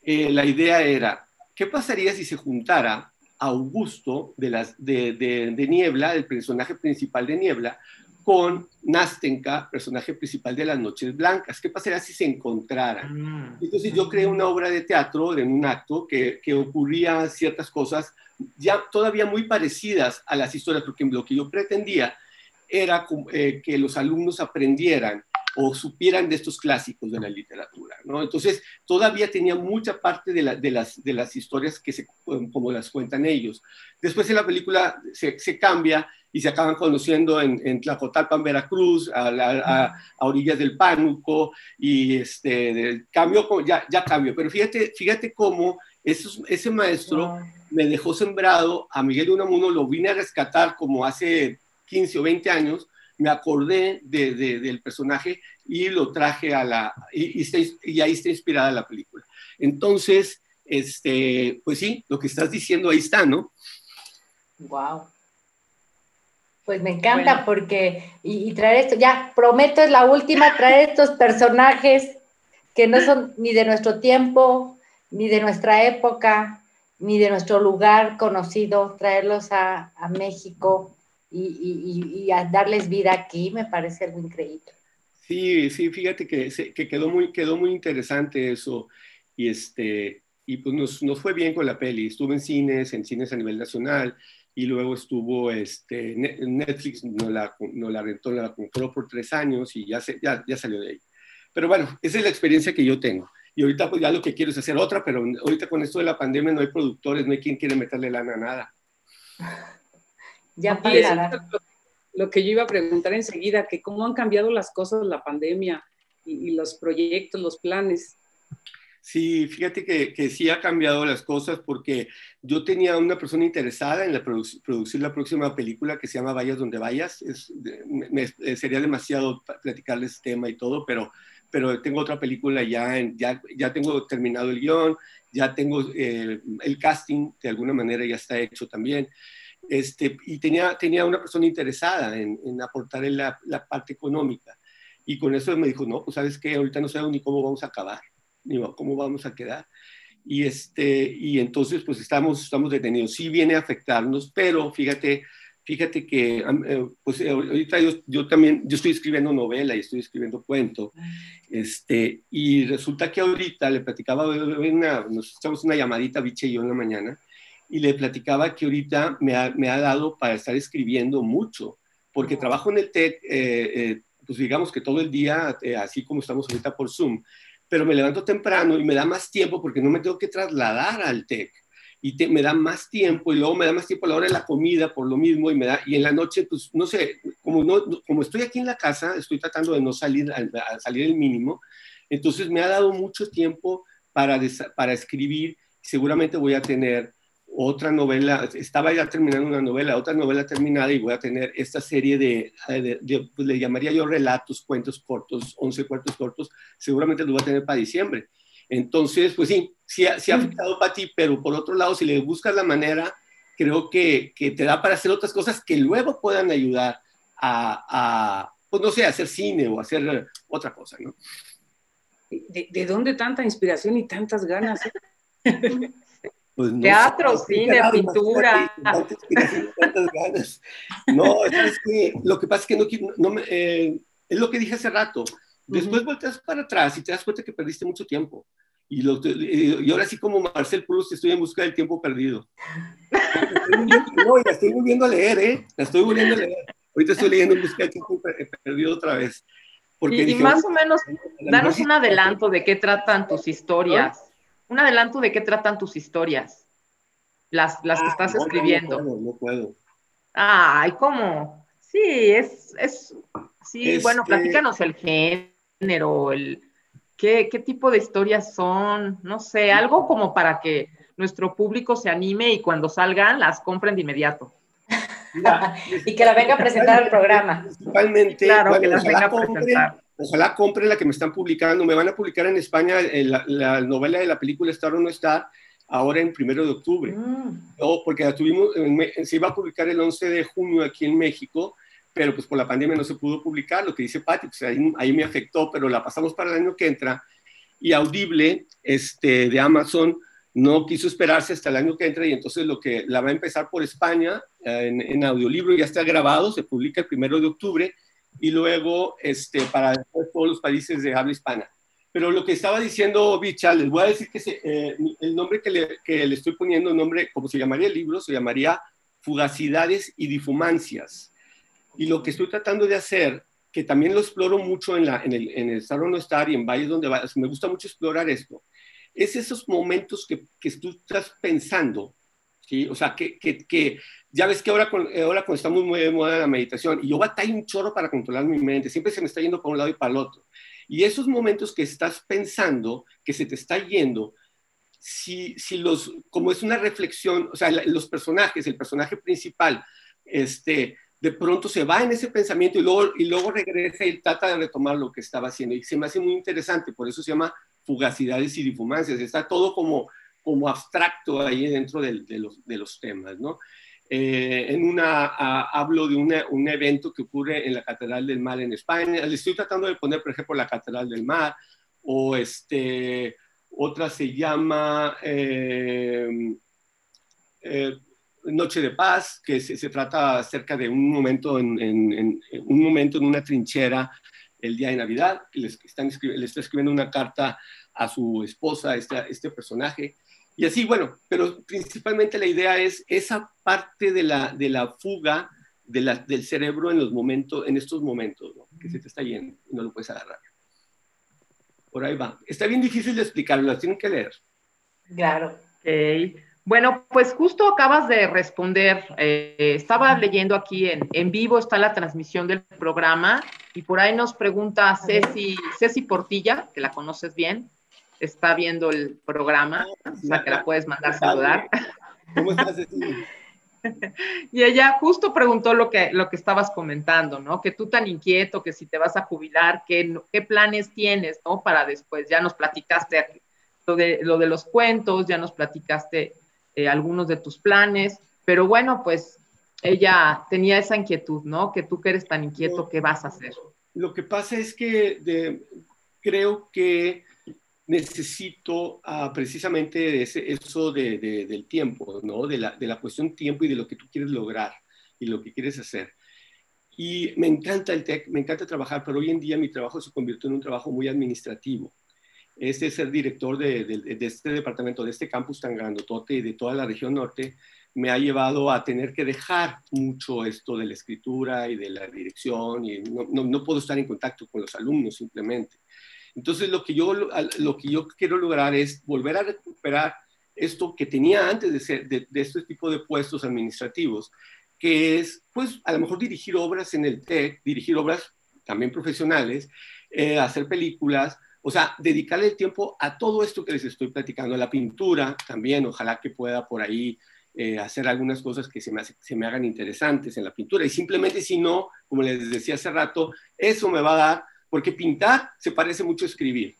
eh, la idea era, ¿qué pasaría si se juntara Augusto de, las, de, de, de Niebla, el personaje principal de Niebla, con Nastenka, personaje principal de Las Noches Blancas. ¿Qué pasaría si se encontraran? Ah. Entonces yo creé una obra de teatro en un acto que, que ocurría ciertas cosas ya todavía muy parecidas a las historias, porque lo que yo pretendía era eh, que los alumnos aprendieran o supieran de estos clásicos de la literatura, ¿no? Entonces, todavía tenía mucha parte de, de, las, de las historias que se, como las cuentan ellos. Después en la película se, se cambia y se acaban conociendo en, en Tlacotalpan, Veracruz, a, a, orillas del Pánuco, y este, cambio, ya, ya cambió. Pero fíjate, fíjate cómo ese maestro me dejó sembrado, a Miguel Unamuno lo vine a rescatar como hace 15 o 20 años, me acordé de, del personaje y lo traje a la, y, y, y, ahí está inspirada la película. Entonces, este, pues sí, lo que estás diciendo ahí está, ¿no? Wow. Pues me encanta porque, y, traer esto, ya prometo es la última, traer estos personajes que no son ni de nuestro tiempo, ni de nuestra época, ni de nuestro lugar conocido, traerlos a, a México y, y, a darles vida aquí, me parece algo increíble. Sí, sí, fíjate que, que quedó, muy, quedó muy interesante eso. Y, este, y pues nos, nos fue bien con la peli. Estuve en cines, en cines a nivel nacional y luego estuvo este, Netflix, no la, no la rentó, la compró por tres años y ya, se, ya, ya, salió de ahí. Pero bueno, esa es la experiencia que yo tengo. Y ahorita pues ya lo que quiero es hacer otra, pero ahorita con esto de la pandemia no hay productores, no hay quien quiere meterle lana a nada. Ya para lo, que yo iba a preguntar enseguida, que cómo han cambiado las cosas la pandemia y, y los proyectos, los planes. Sí, fíjate que, que, sí ha cambiado las cosas porque yo tenía una persona interesada en la producir la próxima película que se llama Vayas donde vayas. Es, me, eh, sería demasiado platicarles este tema y todo, pero, pero tengo otra película ya, en, ya, ya tengo terminado el guion, ya tengo eh, el casting, de alguna manera ya está hecho también. Este, y tenía, tenía una persona interesada en, en aportar en la, la, parte económica. Y con eso me dijo, no, pues sabes que ahorita no sabemos ni cómo vamos a acabar, ni cómo vamos a quedar. Y, este, y entonces pues estamos, estamos detenidos. Sí viene a afectarnos, pero fíjate, fíjate que eh, pues eh, ahorita yo, yo, también, yo estoy escribiendo novela y estoy escribiendo cuento, este, y resulta que ahorita le platicaba, una, nos echamos una llamadita, Biche y yo en la mañana, y le platicaba que ahorita me ha, me ha dado para estar escribiendo mucho, porque trabajo en el TEC, eh, pues digamos que todo el día, así como estamos ahorita por Zoom, pero me levanto temprano y me da más tiempo porque no me tengo que trasladar al TEC. Y me da más tiempo y luego me da más tiempo a la hora de la comida por lo mismo y me da y en la noche pues no sé como no como estoy aquí en la casa estoy tratando de no salir a, salir el mínimo entonces me ha dado mucho tiempo para para escribir seguramente voy a tener otra novela, estaba ya terminando una novela, otra novela terminada y voy a tener esta serie de, pues, le llamaría yo relatos, cuentos cortos, 11 cuentos cortos, seguramente lo voy a tener para diciembre. Entonces, pues sí, sí, sí ha afectado para ti, pero por otro lado, si le buscas la manera, creo que, que te da para hacer otras cosas que luego puedan ayudar a, a pues no sé, a hacer cine o hacer otra cosa, ¿no? ¿De, de dónde tanta inspiración y tantas ganas? Pues Teatro, cine, pintura. No, es que lo que pasa es que no, no me, eh, es lo que dije hace rato. Después volteas para atrás y te das cuenta que perdiste mucho tiempo. Y, lo, y ahora sí como Marcel Proust estoy en busca del tiempo perdido. no, la estoy volviendo a leer, ¿eh? La estoy volviendo a leer. Ahorita estoy leyendo en busca del tiempo perdido otra vez. Porque y, más o menos, danos un adelanto de qué tratan tus historias un adelanto de qué tratan tus historias, las, las que ah, estás escribiendo. No, no puedo. Ay, ¿cómo? Sí, es, es, sí, bueno, este platícanos el género, el, qué, qué tipo de historias son, no sé, algo como para que nuestro público se anime y cuando salgan las compren de inmediato. y que la venga a presentar al programa. Principalmente, claro, que las venga a presentar ojalá compren la que me están publicando. Me van a publicar en España la, novela de la película Estar o no estar ahora en primero de octubre. Mm. porque la tuvimos, se iba a publicar el 11 de junio aquí en México, pero pues por la pandemia no se pudo publicar, lo que dice Patti, pues ahí, me afectó, pero la pasamos para el año que entra. Y Audible este, de Amazon no quiso esperarse hasta el año que entra y entonces lo que la va a empezar por España en, en audiolibro ya está grabado, se publica el primero de octubre y luego este, para todos los países de habla hispana. Pero lo que estaba diciendo Bicha, les voy a decir que eh, el nombre que le, que le, estoy poniendo, el nombre, como se llamaría el libro, se llamaría Fugacidades y Difumancias. Y lo que estoy tratando de hacer, que también lo exploro mucho en, la, en, el, en el Estar o No Estar y en Valles donde me gusta mucho explorar esto, es esos momentos que, que tú estás pensando, ¿sí? O sea, que, que, que ya ves que ahora, con, ahora cuando estamos muy de moda la meditación, y yo batallo un chorro para controlar mi mente, siempre se me está yendo para un lado y para el otro. Y esos momentos que estás pensando, que se te está yendo, si, si los, como es una reflexión, o sea, los personajes, el personaje principal, este, de pronto se va en ese pensamiento y luego, y luego regresa y trata de retomar lo que estaba haciendo. Y se me hace muy interesante, por eso se llama fugacidades y difumancias. Está todo como, como abstracto ahí dentro de, de, los, de los temas, ¿no? Eh, en una, hablo de un evento que ocurre en la Catedral del Mar en España. Le estoy tratando de poner, por ejemplo, la Catedral del Mar, o este, otra se llama eh, eh, Noche de Paz, que se, trata acerca de un momento en, un momento en una trinchera el día de Navidad, le, están está escribiendo una carta a su esposa, este, este personaje, y así, bueno, pero principalmente la idea es esa parte de la, de la fuga de la, del cerebro en los momentos, en estos momentos, ¿no? que se te está yendo y no lo puedes agarrar. Por ahí va. Está bien difícil de explicarlo, las tienen que leer. Claro. Bueno, pues justo acabas de responder. Eh, estaba leyendo aquí en, en, vivo, está la transmisión del programa, y por ahí nos pregunta Ceci, Ceci Portilla, que la conoces bien, está viendo el programa, o sea que la puedes mandar saludar. ¿Cómo estás, Y ella justo preguntó lo que, lo que estabas comentando, ¿no? Que tú tan inquieto, que si te vas a jubilar, ¿qué, qué planes tienes, ¿no? Para después, ya nos platicaste lo de, lo de los cuentos, ya nos platicaste eh, algunos de tus planes, pero bueno, pues ella tenía esa inquietud, ¿no? Que tú que eres tan inquieto, ¿qué vas a hacer? Lo que pasa es que creo que necesito ah, precisamente ese, eso del tiempo, ¿no? De la, de la cuestión tiempo y de lo que tú quieres lograr y lo que quieres hacer. Y me encanta el tech, me encanta trabajar, pero hoy en día mi trabajo se convirtió en un trabajo muy administrativo. Este ser director de, de, este departamento, de este campus tan grandotote y de toda la región norte, me ha llevado a tener que dejar mucho esto de la escritura y de la dirección y no, no, no puedo estar en contacto con los alumnos simplemente. Entonces, lo que, yo, lo que yo quiero lograr es volver a recuperar esto que tenía antes de, ser, de, este tipo de puestos administrativos, que es, pues, a lo mejor dirigir obras en el TEC, dirigir obras también profesionales, eh, hacer películas, o sea, dedicarle el tiempo a todo esto que les estoy platicando, a la pintura también, ojalá que pueda por ahí eh, hacer algunas cosas que se me, se me hagan interesantes en la pintura. Y simplemente si no, como les decía hace rato, eso me va a dar porque pintar se parece mucho a escribir.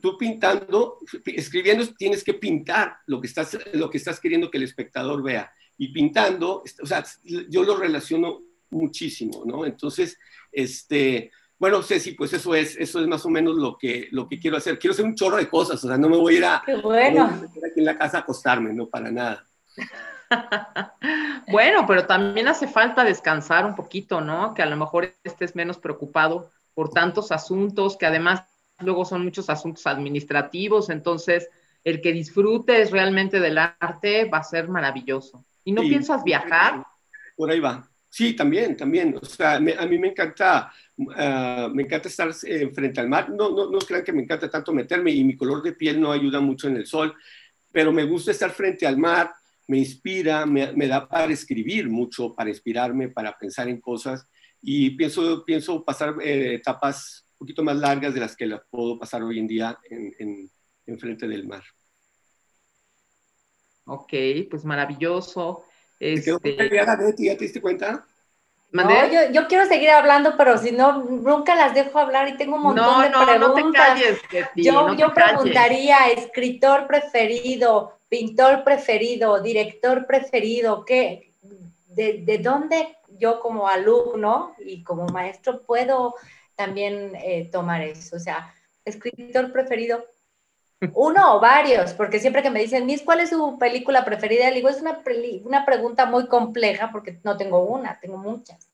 Tú pintando, escribiendo tienes que pintar lo que estás, lo que estás queriendo que el espectador vea. Y pintando, o sea, yo lo relaciono muchísimo, ¿no? Entonces, este, bueno, Ceci, pues eso es, eso es más o menos lo que, lo que quiero hacer. Quiero hacer un chorro de cosas, o sea, no me voy a ir a, Qué bueno. a aquí en la casa a acostarme, no para nada. bueno, pero también hace falta descansar un poquito, ¿no? Que a lo mejor estés menos preocupado por tantos asuntos, que además luego son muchos asuntos administrativos, entonces el que disfrutes realmente del arte va a ser maravilloso. ¿Y no piensas viajar? Por ahí va. Sí, también, también. O sea, a mí me encanta, ah, me encanta estar eh, frente al mar. No, no, no crean que me encanta tanto meterme y mi color de piel no ayuda mucho en el sol, pero me gusta estar frente al mar, me inspira, me, me da para escribir mucho, para inspirarme, para pensar en cosas y pienso, pienso pasar eh, etapas un poquito más largas de las que las puedo pasar hoy en día en, en, frente del mar. Ok, pues maravilloso. Este... ¿Ya te diste cuenta? No, yo, yo, quiero seguir hablando, pero si no, nunca las dejo hablar y tengo un montón de preguntas. No te calles, yo, yo preguntaría, escritor preferido, pintor preferido, director preferido, ¿qué, de, ¿de dónde yo como alumno y como maestro puedo también eh, tomar eso. O sea, escritor preferido, uno o varios, porque siempre que me dicen, Miss, ¿cuál es su película preferida? Le digo, es una, una pregunta muy compleja porque no tengo una, tengo muchas.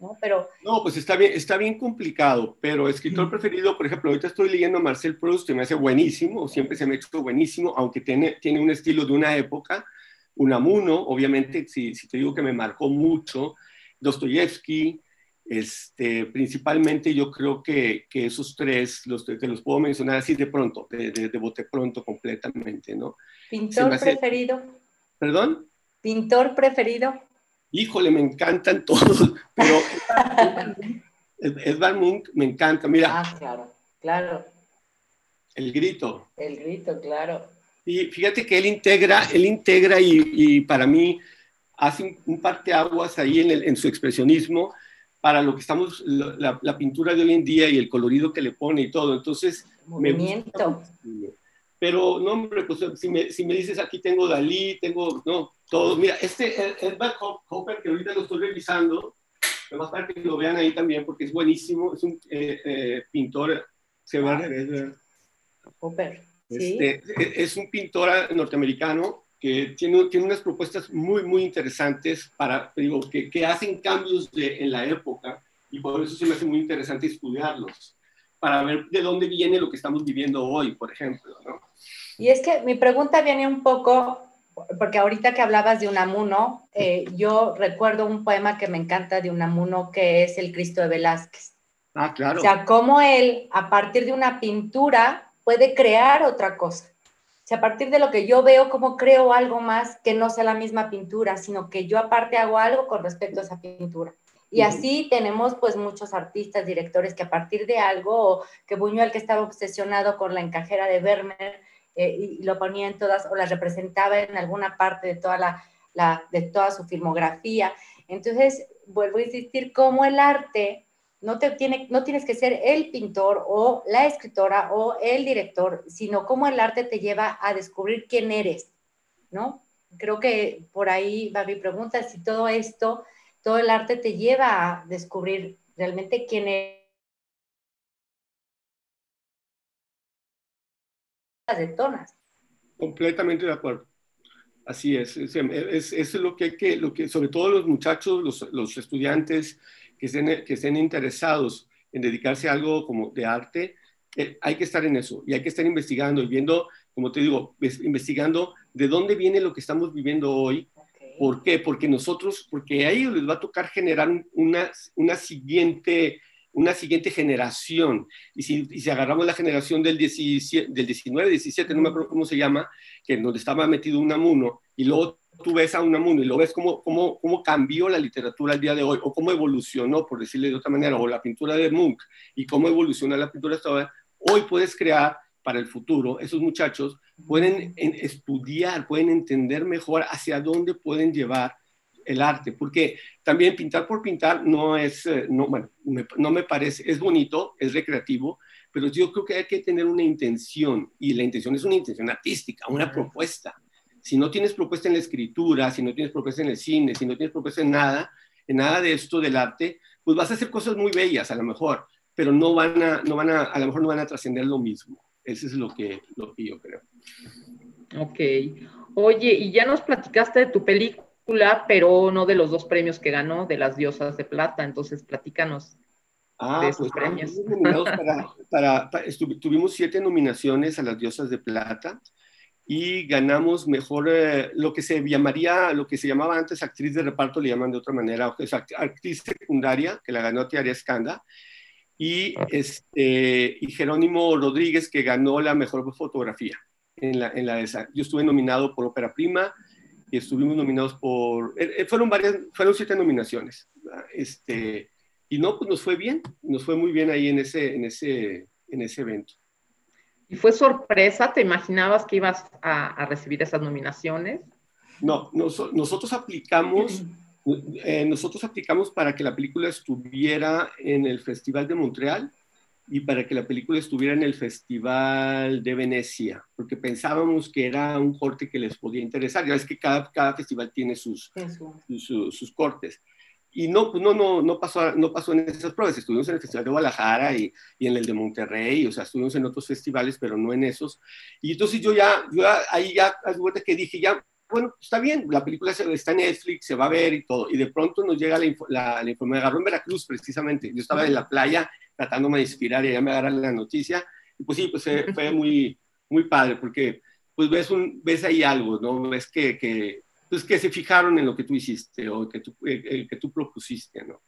¿no? Pero... No, pues está bien, está bien complicado, pero escritor preferido, por ejemplo, ahorita estoy leyendo a Marcel Proust, que me hace buenísimo, siempre se me ha hecho buenísimo, aunque tiene, tiene un estilo de una época, Unamuno, obviamente, si, si te digo que me marcó mucho, Dostoyevsky, este, principalmente yo creo que, que esos tres, los que los puedo mencionar así de pronto, de, de, bote pronto completamente, ¿no? ¿Pintor preferido? ¿Perdón? ¿Pintor preferido? Híjole, me encantan todos, pero Edvard Munch me encanta, mira. Ah, claro, claro. El grito. El grito, claro. Y fíjate que él integra, él integra y, y para mí hace un, parteaguas ahí en, en, su expresionismo para lo que estamos, la, pintura de hoy en día y el colorido que le pone y todo. Entonces, movimiento. Pero, no, hombre, pues si me, si me, dices aquí tengo Dalí, tengo, no, todo. Mira, este Edvard Hopper, que ahorita lo estoy revisando, más para que lo vean ahí también, porque es buenísimo, es un eh, eh, pintor, se va a revés. Hopper. Este, e, es un pintor norteamericano que tiene, tiene unas propuestas muy, muy interesantes para, digo, que, que hacen cambios de, en la época y por eso se me hace muy interesante estudiarlos, para ver de dónde viene lo que estamos viviendo hoy, por ejemplo. ¿no? Y es que mi pregunta viene un poco, porque ahorita que hablabas de Unamuno, eh, yo recuerdo un poema que me encanta de Unamuno, que es El Cristo de Velázquez. Ah, claro. O sea, cómo él, a partir de una pintura, puede crear otra cosa si a partir de lo que yo veo, cómo creo algo más que no sea la misma pintura, sino que yo aparte hago algo con respecto a esa pintura. Y así tenemos pues muchos artistas, directores que a partir de algo, que Buñuel que estaba obsesionado con la encajera de Vermeer eh, y lo ponía en todas o la representaba en alguna parte de toda, la, la, de toda su filmografía. Entonces, vuelvo a insistir, cómo el arte no, te tiene, no tienes que ser el pintor o la escritora o el director, sino cómo el arte te lleva a descubrir quién eres, ¿no? creo que por ahí va mi pregunta, si todo esto, todo el arte te lleva a descubrir realmente quién es detonas. Completamente de acuerdo. Así es, es, es, lo, que, que, lo que, sobre todo los muchachos, los, los estudiantes que estén, que estén interesados en dedicarse a algo como de arte, eh, hay que estar en eso y hay que estar investigando y viendo, como te digo, investigando de dónde viene lo que estamos viviendo hoy. ¿Por qué? Porque nosotros, porque a ellos les va a tocar generar una, una siguiente una siguiente generación. Y si, si agarramos la generación del, 17, del 19, 17, no me acuerdo cómo se llama, que donde estaba metido un Unamuno, y luego tú ves a Unamuno y lo ves cómo, cómo, cómo cambió la literatura al día de hoy, o cómo evolucionó, por decirle de otra manera, o la pintura de Munch, y cómo evoluciona la pintura hasta ahora, hoy puedes crear para el futuro, esos muchachos pueden estudiar, pueden entender mejor hacia dónde pueden llevar el arte, porque también pintar por pintar no es, eh, no, bueno, me, no me parece, es bonito, es recreativo, pero yo creo que hay que tener una intención, y la intención es una intención artística, una propuesta. Si no tienes propuesta en la escritura, si no tienes propuesta en el cine, si no tienes propuesta en nada, en nada de esto del arte, pues vas a hacer cosas muy bellas a lo mejor, pero no van a, no van a, a lo mejor no van a trascender lo mismo. Eso es lo que, lo que yo creo. Ok. Oye, y ya nos platicaste de tu película pero no de los dos premios que ganó, de las diosas de plata. Entonces, platícanos ah, de esos pues, premios. tuvimos siete nominaciones a las diosas de plata y ganamos mejor eh, lo que se llamaría, lo que se llamaba antes actriz de reparto, le llaman de otra manera, es actriz secundaria, que la ganó Tiaria Escanda, y, este, y Jerónimo Rodríguez, que ganó la mejor fotografía. En la, en la, yo estuve nominado por ópera prima, y estuvimos nominados por, eh, eh, fueron varias, fueron siete nominaciones. Este, y no, pues nos fue bien, nos fue muy bien ahí en ese, en ese, en ese evento. ¿Y fue sorpresa? ¿Te imaginabas que ibas a, recibir esas nominaciones? No, nosotros aplicamos, eh, nosotros aplicamos para que la película estuviera en el Festival de Montreal y para que la película estuviera en el Festival de Venecia, porque pensábamos que era un corte que les podía interesar. Ya es que cada, cada festival tiene sus, sus, sus, cortes. Y no, pues no, no, no, pasó, no pasó en esas pruebas. Estuvimos en el Festival de Guadalajara y, y, en el de Monterrey, o sea, estuvimos en otros festivales, pero no en esos. Y entonces yo ya, yo ahí ya, a vuelta que dije, ya, bueno, está bien, la película está en Netflix, se va a ver y todo. Y de pronto nos llega la, la, la información, me agarró en Veracruz precisamente. Yo estaba en la playa tratándome de inspirar y ya me agarran la noticia. Y pues sí, pues fue, muy, muy padre porque pues ves, un, ves ahí algo, ¿no? Ves que, que, pues que se fijaron en lo que tú hiciste o que tú, eh, que tú propusiste, ¿no?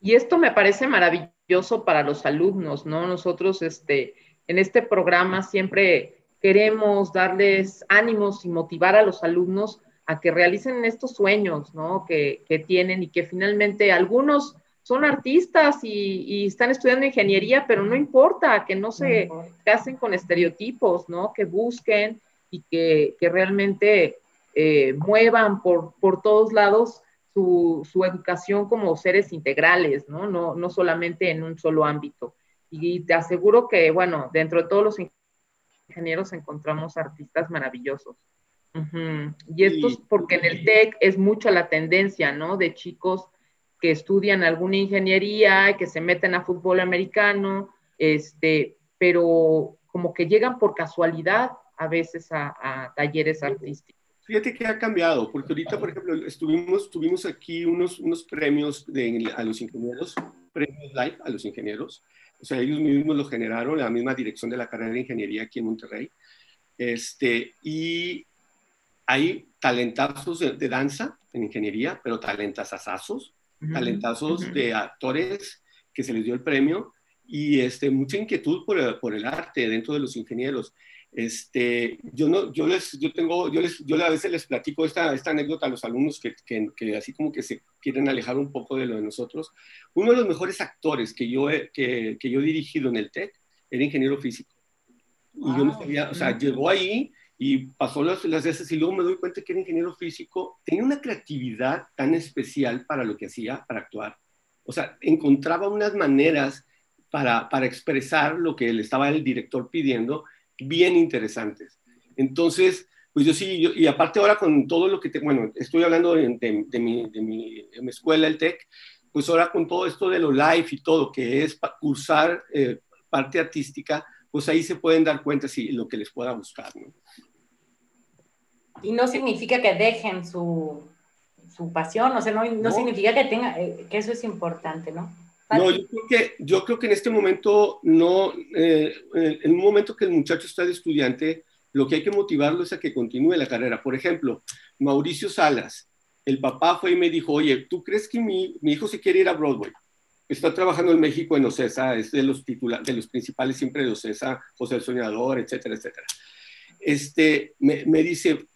Y esto me parece maravilloso para los alumnos, ¿no? Nosotros este, en este programa siempre queremos darles ánimos y motivar a los alumnos a que realicen estos sueños, ¿no? Que, que tienen y que finalmente algunos son artistas y, están estudiando ingeniería, pero no importa, que no se casen con estereotipos, ¿no? Que busquen y que, realmente eh, muevan por, por todos lados su, educación como seres integrales, ¿no? ¿no? No solamente en un solo ámbito. Y te aseguro que, bueno, dentro de todos los ingenieros encontramos artistas maravillosos. Y esto es porque en el TEC es mucha la tendencia, ¿no? De chicos que estudian alguna ingeniería, que se meten a fútbol americano, este, pero como que llegan por casualidad a veces a, talleres artísticos. Fíjate que ha cambiado, porque ahorita, por ejemplo, estuvimos, tuvimos aquí unos, unos premios de, a los ingenieros, premios live a los ingenieros, o sea, ellos mismos lo generaron, la misma dirección de la carrera de ingeniería aquí en Monterrey, este, y hay talentazos de, de danza en ingeniería, pero talentazazazos, talentazos de actores que se les dio el premio y este, mucha inquietud por el, por el arte dentro de los ingenieros. Este, yo no, yo les, yo tengo, yo les, yo a veces les platico esta, esta anécdota a los alumnos que, que, que, así como que se quieren alejar un poco de lo de nosotros. Uno de los mejores actores que yo he, que, que yo he dirigido en el TEC era ingeniero físico. Y yo no sabía, o sea, llegó ahí y pasó las, las veces y luego me doy cuenta que era ingeniero físico, tenía una creatividad tan especial para lo que hacía, para actuar. O sea, encontraba unas maneras para, para expresar lo que le estaba el director pidiendo, bien interesantes. Entonces, pues yo sí, y aparte ahora con todo lo que, te, bueno, estoy hablando de, de, mi, de, mi, escuela, el TEC, pues ahora con todo esto de lo live y todo, que es cursar eh, parte artística, pues ahí se pueden dar cuenta si lo que les pueda buscar, ¿no? Y no significa que dejen su, su pasión, o sea, no, no, significa que tenga, eh, que eso es importante, ¿no? No, yo creo, que, yo creo que en este momento no, eh, en un momento que el muchacho está de estudiante, lo que hay que motivarlo es a que continúe la carrera. Por ejemplo, Mauricio Salas, el papá fue y me dijo, oye, ¿tú crees que mi, mi hijo se quiere ir a Broadway? Está trabajando en México en OCESA, es de los, de los principales siempre de OCESA, José el Soñador, etcétera, etcétera. Este, me, me, dice,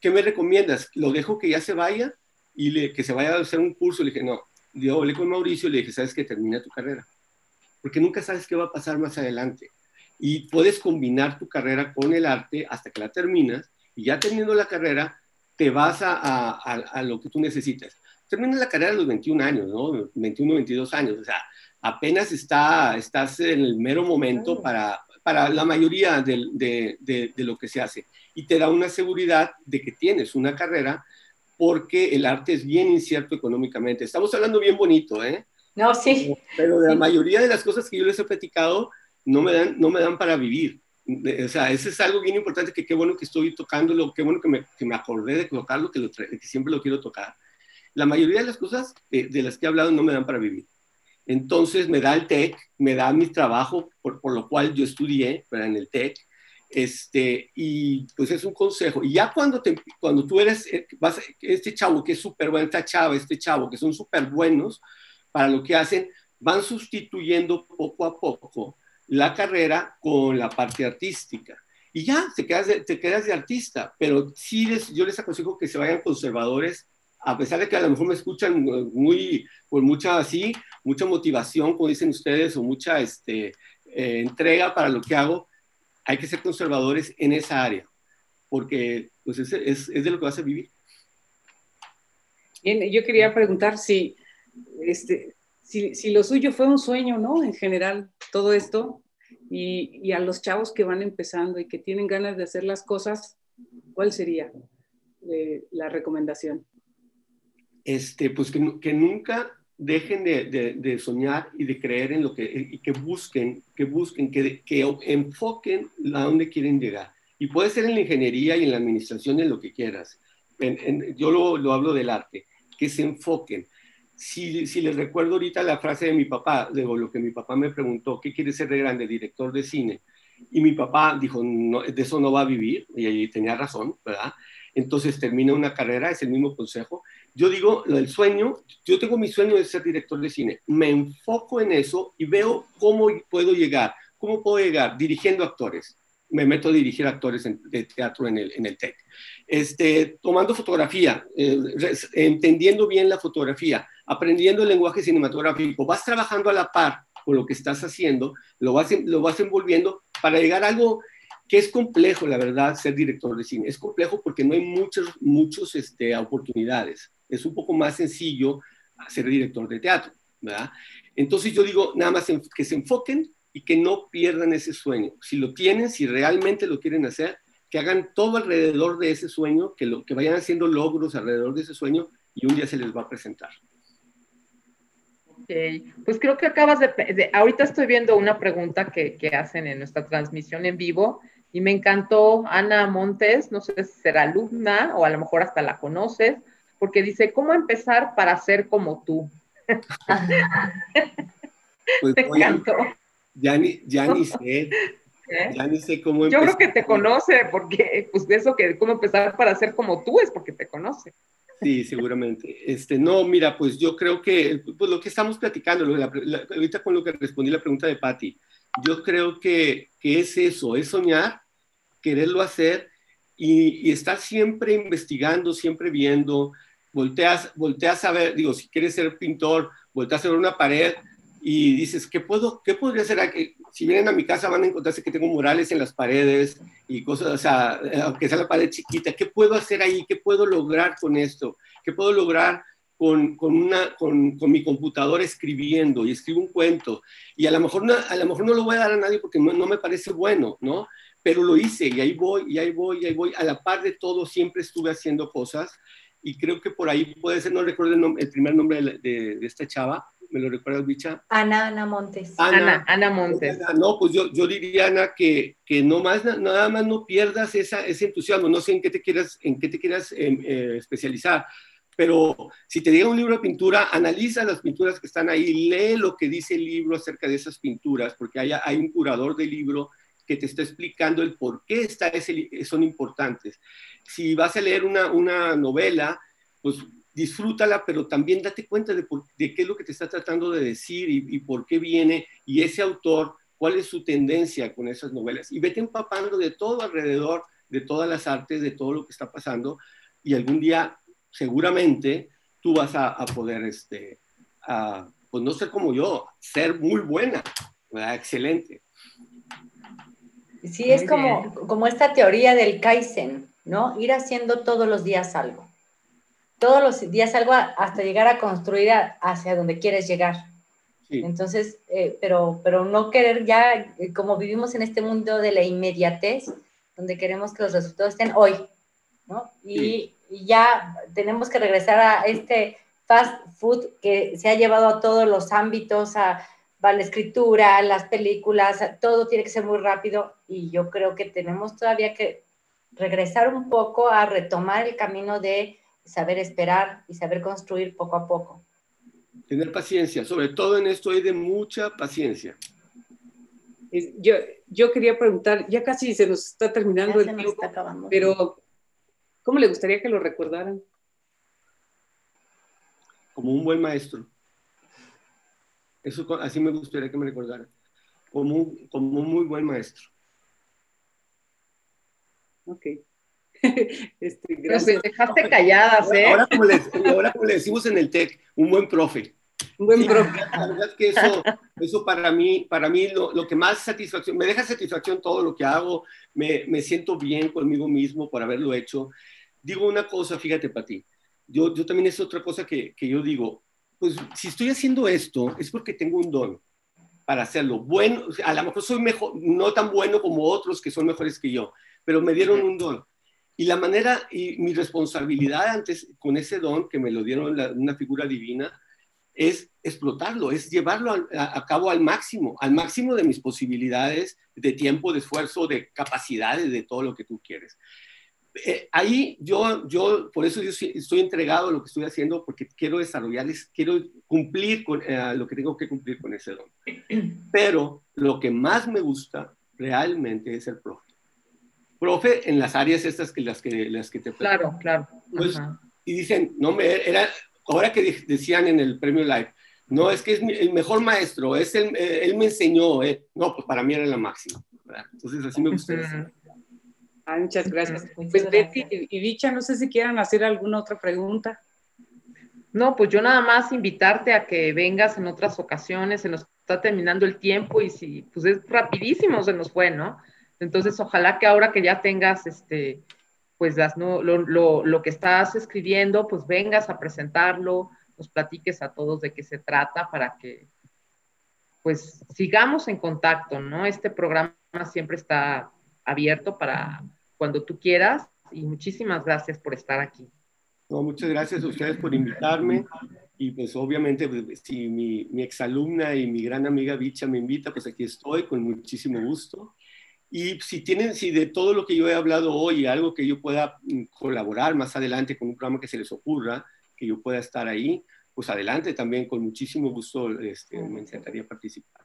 ¿qué me recomiendas? ¿Lo dejo que ya se vaya y le, que se vaya a hacer un curso? Le dije, no, yo hablé con Mauricio y le dije, ¿sabes que Termina tu carrera. Porque nunca sabes qué va a pasar más adelante y puedes combinar tu carrera con el arte hasta que la terminas y ya terminando la carrera te vas a, a, lo que tú necesitas. Terminas la carrera a los 21 años, ¿no? 21, 22 años, o sea, apenas está, estás en el mero momento para, para la mayoría de, de, de, lo que se hace y te da una seguridad de que tienes una carrera porque el arte es bien incierto económicamente. Estamos hablando bien bonito, ¿eh? No, sí. Pero de la mayoría de las cosas que yo les he platicado, no me dan, no me dan para vivir. O sea, eso es algo bien importante que qué bueno que estoy tocándolo, qué bueno que me, que me acordé de tocarlo, que, lo, que siempre lo quiero tocar. La mayoría de las cosas de las que he hablado no me dan para vivir. Entonces me da el TEC, me da mi trabajo, por, por lo cual yo estudié en el TEC, este, y pues es un consejo. Y ya cuando, te, cuando tú eres, eh, vas, este chavo que es súper bueno, esta chava, este chavo que son súper buenos para lo que hacen, van sustituyendo poco a poco la carrera con la parte artística. Y ya, te quedas de, te quedas de artista, pero sí les, yo les aconsejo que se vayan conservadores, a pesar de que a lo mejor me escuchan muy, con mucha así, mucha motivación, como dicen ustedes, o mucha este, eh, entrega para lo que hago, hay que ser conservadores en esa área, porque pues es, es, de lo que vas a vivir. Yo quería preguntar si, este, si, lo suyo fue un sueño, ¿no? En general, todo esto, y, a los chavos que van empezando y que tienen ganas de hacer las cosas, ¿cuál sería eh, la recomendación? Este, pues que, que nunca dejen de, de, soñar y de creer en lo que, y que busquen, que busquen, que, que enfoquen a dónde quieren llegar. Y puede ser en la ingeniería y en la administración, en lo que quieras. yo lo, lo hablo del arte, que se enfoquen si, si, les recuerdo ahorita la frase de mi papá, de lo que mi papá me preguntó, ¿qué quiere ser de grande? Director de cine. Y mi papá dijo, no, de eso no va a vivir, y ahí tenía razón, ¿verdad? Entonces termina una carrera, es el mismo consejo. Yo digo, el sueño, yo tengo mi sueño de ser director de cine, me enfoco en eso y veo cómo puedo llegar, cómo puedo llegar dirigiendo actores. Me meto a dirigir actores de teatro en el, en el TEC. Este, tomando fotografía, eh, entendiendo bien la fotografía, aprendiendo el lenguaje cinematográfico, vas trabajando a la par con lo que estás haciendo, lo vas, lo vas envolviendo para llegar a algo que es complejo, la verdad, ser director de cine. Es complejo porque no hay muchas muchos, este, oportunidades. Es un poco más sencillo ser director de teatro, ¿verdad? Entonces yo digo, nada más que se enfoquen y que no pierdan ese sueño. Si lo tienen, si realmente lo quieren hacer, que hagan todo alrededor de ese sueño, que, lo, que vayan haciendo logros alrededor de ese sueño y un día se les va a presentar. Pues creo que acabas de, ahorita estoy viendo una pregunta que, que, hacen en nuestra transmisión en vivo y me encantó Ana Montes, no sé si será alumna o a lo mejor hasta la conoces, porque dice, ¿cómo empezar para ser como tú? pues, me encantó. Ya ni, ya ni sé, ya ni sé cómo empezar. Yo creo que te conoce, porque pues eso que cómo empezar para ser como tú es porque te conoce. Sí, seguramente. Este, no, mira, pues yo creo que pues lo que estamos platicando, ahorita con lo que respondí la pregunta de Patti, yo creo que, que, es eso, es soñar, quererlo hacer y, y, estar siempre investigando, siempre viendo, volteas, volteas a ver, digo, si quieres ser pintor, volteas a ver una pared y dices, ¿qué, puedo, qué podría hacer aquí? Si vienen a mi casa van a encontrarse que tengo murales en las paredes y cosas, o sea, aunque sea la pared chiquita, ¿qué puedo hacer ahí? ¿Qué puedo lograr con esto? ¿Qué puedo lograr con, con, una, con, con, mi computadora escribiendo y escribo un cuento y a lo mejor no, a lo mejor no lo voy a dar a nadie porque no, no, me parece bueno, ¿no? Pero lo hice y ahí voy, y ahí voy, y ahí voy. A la par de todo siempre estuve haciendo cosas y creo que por ahí puede ser, no recuerdo el, el primer nombre de, de, de, esta chava, ¿me lo recuerdas, Bicha? Ana, Ana Montes. Ana, Ana, Montes. no, pues yo, yo diría, Ana, que, que no más, nada más no pierdas esa, ese entusiasmo, no sé en qué te quieras, en qué te quieras eh, eh, especializar, pero si te llega un libro de pintura, analiza las pinturas que están ahí, lee lo que dice el libro acerca de esas pinturas, porque hay, hay un curador del libro que te está explicando el por qué está ese, son importantes. Si vas a leer una, una novela, pues disfrútala, pero también date cuenta de, por, de, qué es lo que te está tratando de decir y, y, por qué viene, y ese autor, cuál es su tendencia con esas novelas. Y vete empapando de todo alrededor, de todas las artes, de todo lo que está pasando, y algún día seguramente tú vas a, a poder, este, a, pues no ser como yo, ser muy buena, ¿verdad? excelente. Sí, es como, como esta teoría del Kaizen, ¿no? Ir haciendo todos los días algo. Todos los días algo hasta llegar a construir a, hacia donde quieres llegar. Sí. Entonces, eh, pero, pero no querer ya, eh, como vivimos en este mundo de la inmediatez, donde queremos que los resultados estén hoy, ¿no? Y, sí y ya tenemos que regresar a este fast food que se ha llevado a todos los ámbitos, a, a la escritura, a las películas, a, todo tiene que ser muy rápido y yo creo que tenemos todavía que regresar un poco a retomar el camino de saber esperar y saber construir poco a poco. Tener paciencia, sobre todo en esto hay de mucha paciencia. Yo, yo quería preguntar, ya casi se nos está terminando ya el tiempo, pero ¿Cómo le gustaría que lo recordaran? Como un buen maestro. Eso así me gustaría que me recordaran. Como un, como un muy buen maestro. Ok. Este, gracias. dejaste calladas, ¿eh? Ahora como, le, ahora como le decimos en el TEC, un buen profe. Un buen profe. La verdad es que eso, eso para mí, para mí lo, lo, que más satisfacción, me deja satisfacción todo lo que hago, me, me siento bien conmigo mismo por haberlo hecho digo una cosa, fíjate, Pati, yo, yo también es otra cosa que, que yo digo, pues si estoy haciendo esto es porque tengo un don para hacerlo. Bueno, a lo mejor soy mejor, no tan bueno como otros que son mejores que yo, pero me dieron un don. Y la manera y mi responsabilidad antes con ese don que me lo dieron la, una figura divina es explotarlo, es llevarlo a, a, cabo al máximo, al máximo de mis posibilidades de tiempo, de esfuerzo, de capacidades, de todo lo que tú quieres eh, ahí yo, yo, por eso yo estoy entregado a lo que estoy haciendo, porque quiero desarrollarles, quiero cumplir con eh, lo que tengo que cumplir con ese don. Pero lo que más me gusta realmente es el profe. Profe en las áreas estas que las que, las que te... Claro, claro. Pues, y dicen, no me, era, ahora que decían en el premio Live, no, es que es el mejor maestro, es el, eh, él me enseñó, eh. no, pues para mí era la máxima. ¿verdad? Entonces así me gusta. Uh -huh. Ah, muchas gracias. Muchas pues gracias. Betty y Dicha, no sé si quieran hacer alguna otra pregunta. No, pues yo nada más invitarte a que vengas en otras ocasiones, se nos está terminando el tiempo y si, pues es rapidísimo se nos fue, ¿no? Entonces, ojalá que ahora que ya tengas, este, pues las, no, lo, lo, lo que estás escribiendo, pues vengas a presentarlo, nos platiques a todos de qué se trata para que, pues, sigamos en contacto, ¿no? Este programa siempre está abierto para cuando tú quieras y muchísimas gracias por estar aquí. No, muchas gracias a ustedes por invitarme y pues obviamente pues, si mi, mi exalumna y mi gran amiga Bicha me invita, pues aquí estoy con muchísimo gusto. Y si tienen, si de todo lo que yo he hablado hoy, algo que yo pueda mm, colaborar más adelante con un programa que se les ocurra, que yo pueda estar ahí, pues adelante también, con muchísimo gusto este, me encantaría participar.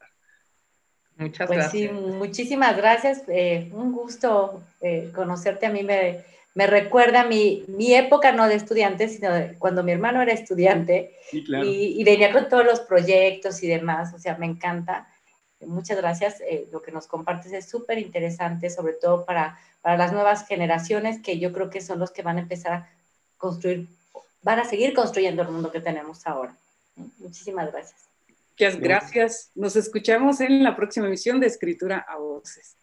Muchas pues gracias. Sí, muchísimas gracias. Eh, un gusto eh, conocerte. A mí me, me recuerda mi, mi, época, no de estudiante, sino de cuando mi hermano era estudiante sí, claro. y, y, venía con todos los proyectos y demás. O sea, me encanta. Muchas gracias. Eh, lo que nos compartes es súper interesante, sobre todo para, para las nuevas generaciones, que yo creo que son los que van a empezar a construir, van a seguir construyendo el mundo que tenemos ahora. Muchísimas gracias. Muchas gracias. Nos escuchamos en la próxima emisión de Escritura a Voces.